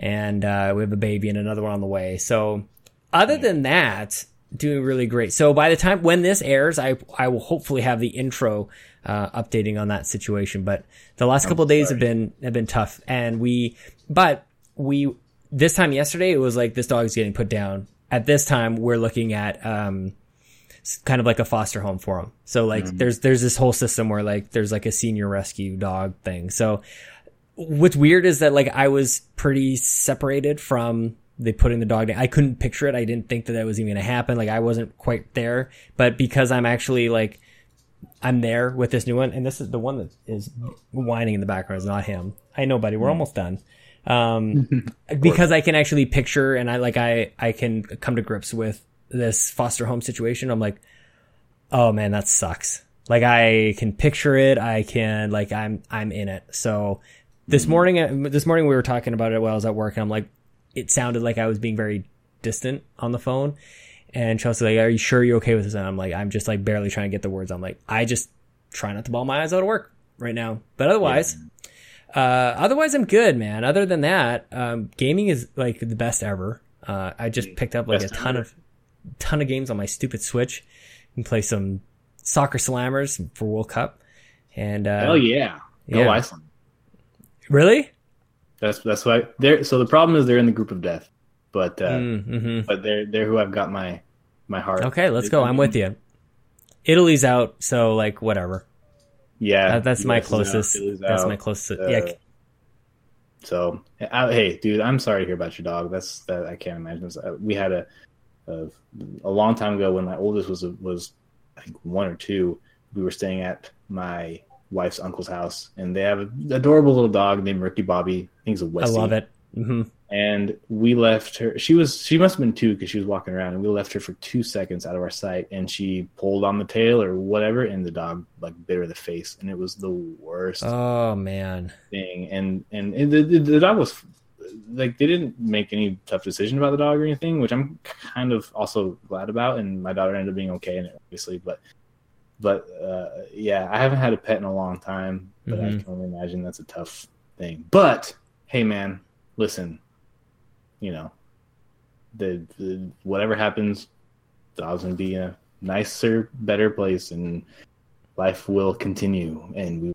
and uh, we have a baby and another one on the way. So other than that, doing really great. So by the time when this airs, I I will hopefully have the intro uh, updating on that situation. But the last couple of days have been have been tough, and we but we this time yesterday it was like this dog is getting put down at this time we're looking at um, kind of like a foster home for them. So like mm-hmm. there's there's this whole system where like there's like a senior rescue dog thing. So what's weird is that like I was pretty separated from the putting the dog down. I couldn't picture it. I didn't think that that was even going to happen. Like I wasn't quite there, but because I'm actually like I'm there with this new one, and this is the one that is whining in the background. Is not him. I know, buddy. We're mm-hmm. almost done um, because I can actually picture and I like I I can come to grips with this foster home situation. I'm like, oh man, that sucks. Like I can picture it. I can like I'm I'm in it. So this mm-hmm. morning uh, this morning we were talking about it while I was at work, and I'm like, it sounded like I was being very distant on the phone. And Chelsea like, are you sure you're okay with this? And I'm like, I'm just like barely trying to get the words. I'm like, I just try not to ball my eyes out of work right now. But otherwise, yeah. Uh, otherwise, I'm good, man. Other than that, um, gaming is like the best ever. Uh, I just picked up like best a ton ever. of ton of games on my stupid Switch. and play some soccer slammers for World Cup. And uh,
hell yeah, go yeah. Iceland.
Really?
That's that's why they're. So the problem is they're in the group of death, but uh,
Mm-hmm.
but they're they're who I've got my my heart.
Okay, let's go. I'm with you. Italy's out, so like whatever.
Yeah,
That, that's my
US is out,
closest. That's my closest.
Uh,
yeah,
So, uh, hey, dude, I'm sorry to hear about your dog. That's that I can't imagine. Uh, We had a, a a long time ago when my oldest was was I think one or two. We were staying at my wife's uncle's house, and they have an adorable little dog named Ricky Bobby. I think he's a Westie.
I love it. Hmm
And we left her. She was she must have been two because she was walking around, and we left her for two seconds out of our sight, and she pulled on the tail or whatever, and the dog like bit her the face, and it was the worst
Oh man.
thing. And and the, the, the dog was like they didn't make any tough decision about the dog or anything, which I'm kind of also glad about. And my daughter ended up being okay in it, obviously. But but uh, yeah, I haven't had a pet in a long time, but I
Mhm.
can only imagine that's a tough thing. But hey, man, listen, you know, the, the whatever happens, dog's gonna be a nicer, better place, and life will continue, and we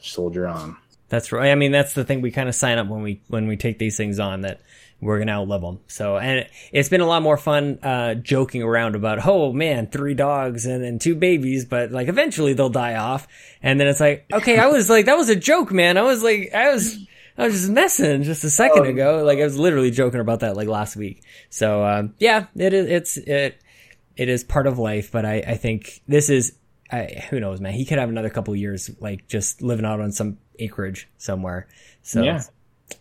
soldier on.
That's right. I mean, that's the thing we kind of sign up when we when we take these things on that we're gonna outlive them. So, and it's been a lot more fun uh, joking around about, oh man, three dogs and, and two babies, but like eventually they'll die off. And then it's like, okay, I was like, that was a joke, man. I was like, I was. I was just messing just a second
Oh.
ago. Like I was literally joking about that like last week. So um, yeah, it is. It's it. It is part of life, but I I think this is. I, who knows, man? He could have another couple years, like just living out on some acreage somewhere. So,
Yeah.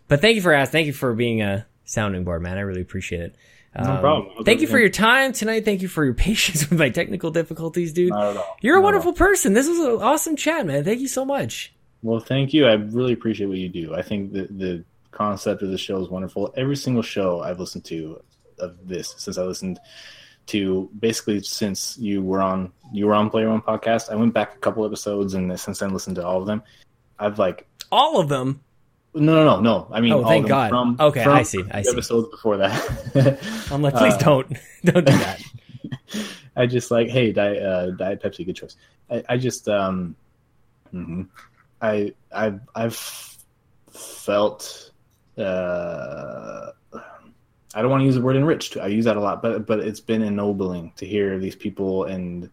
but thank you for asking. Thank you for being a sounding board, man. I really appreciate it. Um,
problem.
Thank you for your time tonight. Thank you for your patience with my technical difficulties, dude.
Not at all.
You're a
Not
wonderful person. This was an awesome chat, man. Thank you so much.
Well, thank you. I really appreciate what you do. I think the the concept of the show is wonderful. Every single show I've listened to of this since I listened to basically since you were on you were on Player One podcast. I went back a couple episodes and since then listened to all of them. I've like
All of them.
no no no no. I mean
Oh,
all
thank
of them
God.
From,
Okay,
from
I see, I see.
Episodes before that.
I'm like, please
Uh,
don't, don't do that.
I just like, hey, diet, uh, diet Pepsi, good choice. I, I just, um, mhm. I, I've, I've felt, uh, I don't want to use the word enriched. I use that a lot, but, but it's been ennobling to hear these people and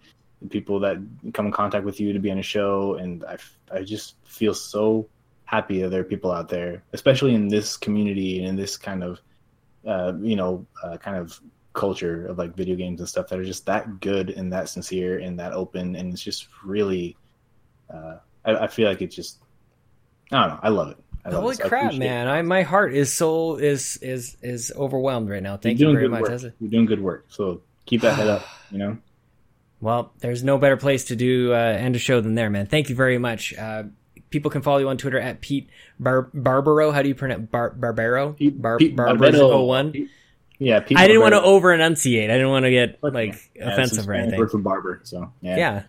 people that come in contact with you to be on a show. And I, I just feel so happy that there are people out there, especially in this community and in this kind of, uh, you know, uh, kind of culture of like video games and stuff that are just that good and that sincere and that open and it's just really uh I, I feel like it just I don't know I love it I love
Holy
it. I
crap,
appreciate
man! I my heart is so is is is overwhelmed right now. Thank
You're
you very much.
work. You're doing good work so keep that head up you know
Well, there's no better place to do uh, end a show than there, man. Thank you very much. Uh, people can follow you on Twitter at Pete Bar- Barbaro. How do you pronounce Bar- Barbaro?
Pete-
Bar-
Pete
Barbaro one.
Yeah Pete
I didn't want to over enunciate. I didn't want to get like
yeah,
offensive or anything.
for barber so yeah,
Yeah.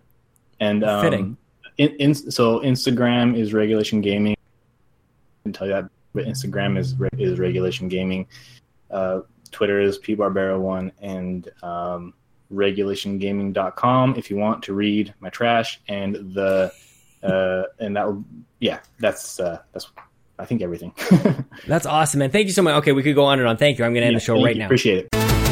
and um,
Fitting.
In, in, so Instagram is regulation gaming. I can tell you that, but Instagram is is regulation gaming. Uh, Twitter is pbarbero1 and um, regulationgaming.com if you want to read my trash and the uh, and that will yeah that's uh, that's I think everything.
That's awesome, man. Thank you so much. Okay, we could go on and on. Thank you. I'm going to end
Yeah,
the show right
you.
now.
Appreciate it.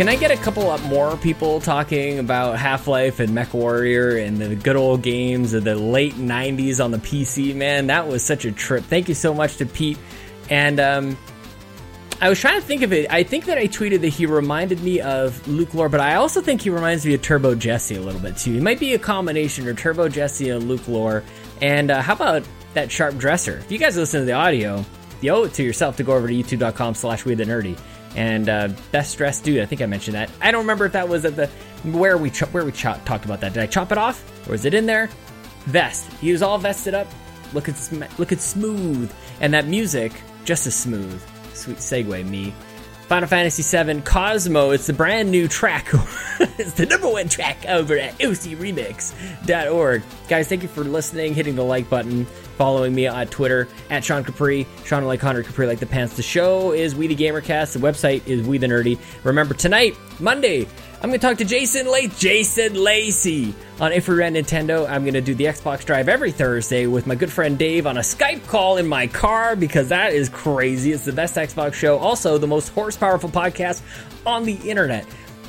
Can I get a couple up more people talking about Half Life and MechWarrior and the good old games of the late 90s on the PC? Man, that was such a trip. Thank you so much to Pete. And um, I was trying to think of it. I think that I tweeted that he reminded me of Luke Lore, but I also think he reminds me of Turbo Jesse a little bit too. He might be a combination of Turbo Jesse and Luke Lore. And uh, how about that sharp dresser? If you guys listen to the audio, you owe it to yourself to go over to youtube.com slash we the nerdy and uh, best dressed dude i think i mentioned that. I don't remember if that was at the where we ch- where we ch- talked about that. Did i chop it off? Or is it in there? Vest. He was all vested up. Looking sm- looking smooth. And that music just as smooth. Sweet segue me Final Fantasy VII Cosmo. It's the brand new track. it's the number one track over at ocremix.org. Guys, thank you for listening, hitting the like button. following me on Twitter at Sean Capri, Sean like Connor Capri like the pants. The show is We the Gamercast. The website is We the Nerdy. Remember tonight, Monday, I'm going to talk to Jason Lacey, Jason Lacey on If We Ran Nintendo. I'm going to do the Xbox Drive every Thursday with my good friend Dave on a Skype call in my car because that is crazy. It's the best Xbox show. Also, the most horsepowerful podcast on the internet.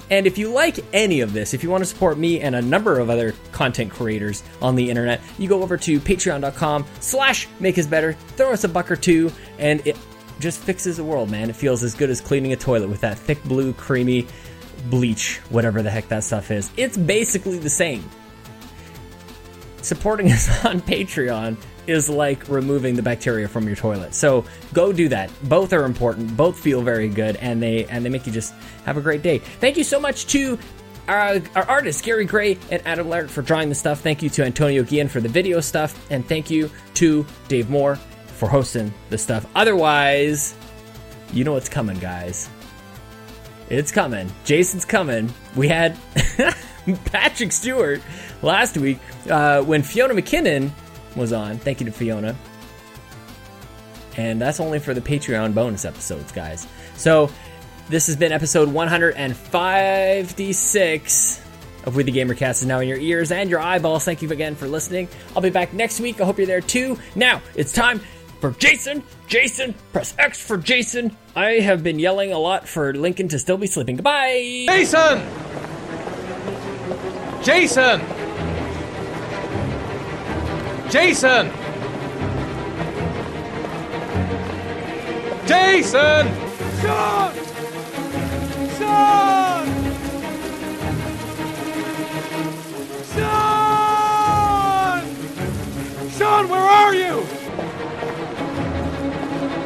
And if you like any of this, if you want to support me and a number of other content creators on the internet, you go over to patreon.com slash make us better, throw us a buck or two, and it just fixes the world, man. It feels as good as cleaning a toilet with that thick blue, creamy bleach, whatever the heck that stuff is. It's basically the same. Supporting us on Patreon is like removing the bacteria from your toilet. So go do that. Both are important. Both feel very good, and they and they make you just have a great day. Thank you so much to uh, our, our artists Gary Gray and Adam Laird for drawing the stuff. Thank you to Antonio Guillen for the video stuff, and thank you to Dave Moore for hosting the stuff. Otherwise, you know what's coming, guys. It's coming. Jason's coming. We had Patrick Stewart last week uh, when Fiona McKinnon was on. Thank you to Fiona. And that's only for the Patreon bonus episodes, guys. So this has been episode 156 of We the Gamercast is now in your ears and your eyeballs. Thank you again for listening. I'll be back next week. I hope you're there too. Now it's time for Jason. Jason, press X for Jason. I have been yelling a lot for Lincoln to still be sleeping. Goodbye.
Jason! Jason! Jason! Jason! Sean! Sean! Sean! Sean, where are you?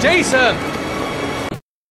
Jason!